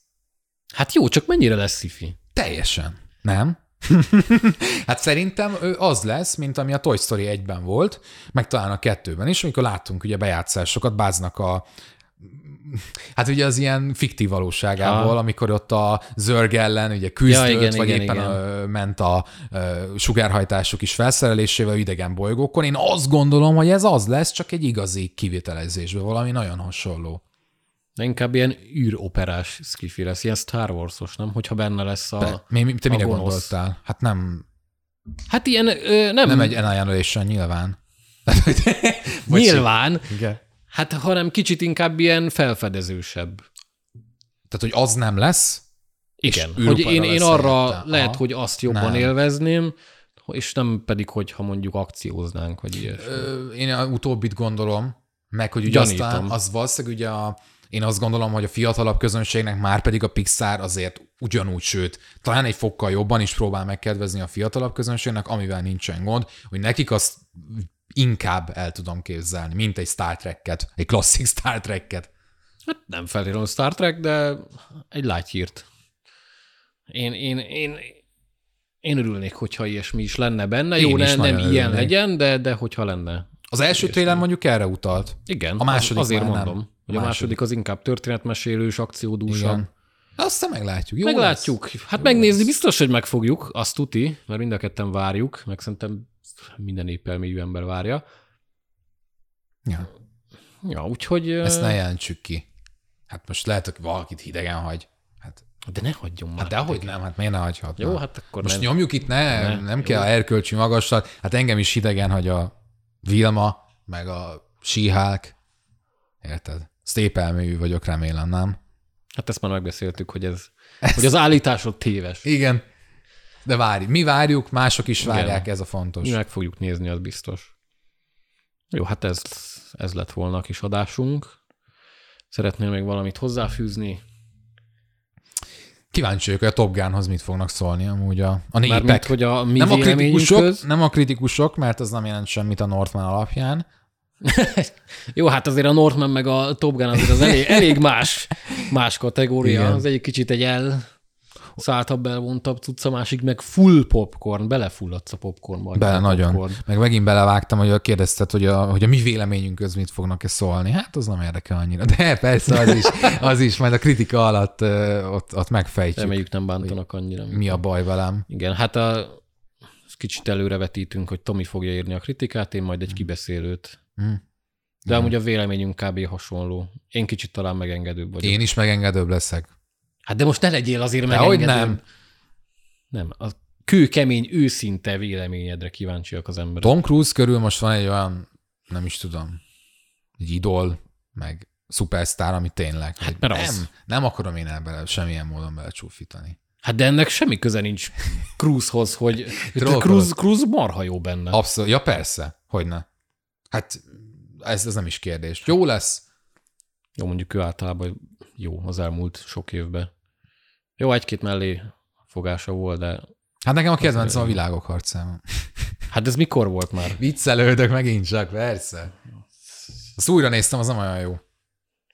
Hát jó, csak mennyire lesz sci Teljesen. Nem? hát szerintem ő az lesz, mint ami a Toy Story 1-ben volt, meg talán a kettőben is, amikor láttunk ugye bejátszásokat, báznak a Hát ugye az ilyen fiktív valóságából, ha. amikor ott a zörg ellen ugye küzdött, ja, igen, vagy igen, éppen igen. A, ment a, a sugárhajtásuk is felszerelésével idegen bolygókon. Én azt gondolom, hogy ez az lesz, csak egy igazi kivitelezésből, valami nagyon hasonló. De inkább ilyen űroperás skifi lesz, ilyen Star Wars-os, nem? Hogyha benne lesz a De, mi, te mire gonosz. gondoltál? Hát nem... Hát ilyen, ö, nem... Nem egy Annihilation nyilván. nyilván. Igen. Hát, hanem kicsit inkább ilyen felfedezősebb. Tehát, hogy az nem lesz? Igen. Hogy én, én arra lehet, Aha. hogy azt jobban nem. élvezném, és nem pedig, hogyha mondjuk akcióznánk, vagy ilyesmi. Én a utóbbit gondolom, meg hogy ugye Gyanítom. aztán az valószínűleg ugye a, én azt gondolom, hogy a fiatalabb közönségnek már pedig a Pixar azért ugyanúgy, sőt, talán egy fokkal jobban is próbál megkedvezni a fiatalabb közönségnek, amivel nincsen gond, hogy nekik azt inkább el tudom képzelni, mint egy Star Trek-et, egy klasszik Star Trek-et. Hát nem feltétlenül Star Trek, de egy lágyhírt. Én, én, én, én örülnék, hogyha ilyesmi is lenne benne. Én Jó, ne, nem ilyen örülnék. legyen, de, de hogyha lenne. Az első tréler mondjuk erre utalt. Igen, a második azért mondom. Nem. Hogy a második az inkább történetmesélős, akciódúsabb. Aztán meglátjuk. Jó meglátjuk. Lesz. Hát Jó megnézni lesz. biztos, hogy megfogjuk, azt tuti, mert mind a ketten várjuk, meg szerintem minden épelmélyű ember várja. Ja. Ja, úgyhogy... Ezt ne jelentsük ki. Hát most lehet, hogy valakit hidegen hagy. Hát, de ne hagyjon már. Hát dehogy nem, hát miért ne hagyhat? Jó, hát akkor Most nem. nyomjuk itt, ne, ne nem jó. kell erkölcsi magasat. Hát engem is hidegen hagy a Vilma, meg a síhák. Érted? Szépelmű vagyok, remélem, nem? Hát ezt már megbeszéltük, hogy ez, ez... hogy az állításod téves. Igen. De várj, mi várjuk, mások is várják, Igen. ez a fontos. Mi meg fogjuk nézni, az biztos. Jó, hát ez, ez lett volna a kis adásunk. Szeretnél még valamit hozzáfűzni? Kíváncsi vagyok, hogy a Top Gunhoz mit fognak szólni amúgy a, a népek. Mármint, hogy a mi nem a kritikusok, nem a kritikusok, mert az nem jelent semmit a Northman alapján, Jó, hát azért a Northman meg a Top Gun azért az elég, elég más, más kategória. Igen. Az egy kicsit egy el szálltabb, elvontabb cucc, a másik meg full popcorn, belefulladsz a popcornba. Bele, a nagyon. Popcorn. Meg megint belevágtam, hogy kérdezted, hogy a, hogy a mi véleményünk köz mit fognak-e szólni. Hát az nem érdekel annyira. De persze az is, az is majd a kritika alatt ott, ott megfejtjük. Reméljük nem bántanak annyira. Mi a baj velem. Igen, hát a, kicsit előrevetítünk, hogy Tomi fogja írni a kritikát, én majd egy kibeszélőt Mm. De amúgy a véleményünk kb. hasonló. Én kicsit talán megengedőbb vagyok. Én is megengedőbb leszek. Hát de most ne legyél azért megengedőbb. hogy nem. Nem, a kőkemény, őszinte véleményedre kíváncsiak az emberek. Tom Cruise körül most van egy olyan, nem is tudom, egy idol, meg szupersztár, ami tényleg. Hát mert nem, az. nem akarom én ebben semmilyen módon belecsúfítani. Hát de ennek semmi köze nincs Cruise-hoz, hogy Cruise, Cruise marha jó benne. Abszolút, ja persze, hogy ne. Hát ez, ez nem is kérdés. Jó lesz. Jó, mondjuk ő általában jó az elmúlt sok évben. Jó, egy-két mellé fogása volt, de... Hát nekem a kedvencem a világok harcában. Hát ez mikor volt már? Viccelődök megint csak, persze. Azt újra néztem, az nem olyan jó.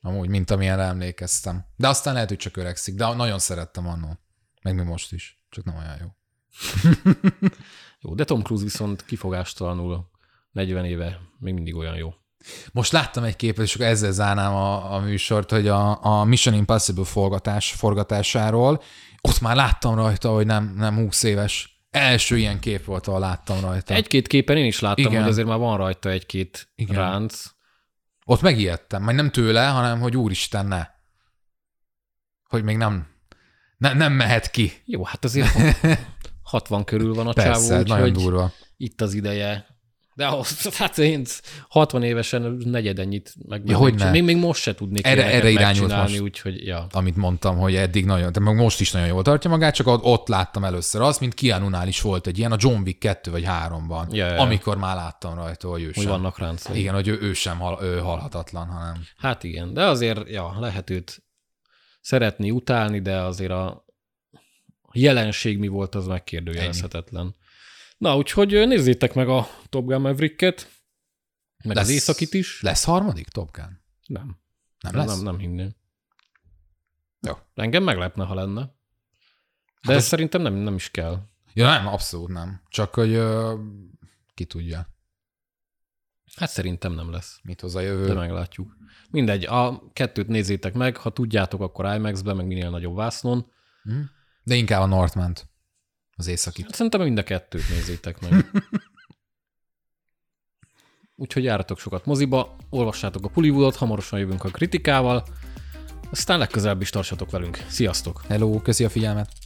Amúgy, mint amilyenre emlékeztem. De aztán lehet, hogy csak öregszik. De nagyon szerettem annól. Meg még most is. Csak nem olyan jó. jó, de Tom Cruise viszont kifogástalanul 40 éve még mindig olyan jó. Most láttam egy képet, és akkor ezzel zárnám a, a műsort, hogy a, a Mission Impossible forgatás, forgatásáról, ott már láttam rajta, hogy nem, nem 20 éves. Első ilyen kép volt, ahol láttam rajta. Egy-két képen én is láttam, Igen. hogy azért már van rajta egy-két Igen. ránc. Ott megijedtem, majd nem tőle, hanem hogy úristen, ne. Hogy még nem, ne, nem mehet ki. Jó, hát azért 60 körül van a Persze, csávó, nagyon durva. itt az ideje de ahhoz, hát én 60 évesen negyed ennyit meg. Ja, még, még most se tudnék erre, erre irányult most, úgyhogy, ja. amit mondtam, hogy eddig nagyon, de most is nagyon jól tartja magát, csak ott láttam először azt, mint Keanu-nál is volt egy ilyen, a John Wick 2 vagy 3-ban, ja, ja. amikor már láttam rajta, hogy ő sem. vannak ráncai. Igen, hogy ő, ő sem hal, ő halhatatlan, hanem. Hát igen, de azért, ja, lehet őt szeretni, utálni, de azért a jelenség mi volt, az megkérdőjelezhetetlen. Ennyi. Na, úgyhogy nézzétek meg a Top Gun Maverick-et, meg lesz, az északit is. Lesz harmadik Top Gun? Nem. Nem lesz? Nem, nem hinném. Jó. Engem meglepne, ha lenne. De hát ez szerintem nem, nem is kell. Ja, nem, abszolút nem. Csak, hogy uh, ki tudja. Hát szerintem nem lesz. Mit hoz a jövő? De meglátjuk. Mindegy, a kettőt nézzétek meg, ha tudjátok, akkor IMAX-be, meg minél nagyobb vásznon. Hm? De inkább a Northman-t. Az északit. Hát szerintem mind a kettőt nézzétek meg. Úgyhogy jártok sokat moziba, olvassátok a Pullywoodot, hamarosan jövünk a kritikával, aztán legközelebb is tartsatok velünk. Sziasztok! Hello, köszi a figyelmet!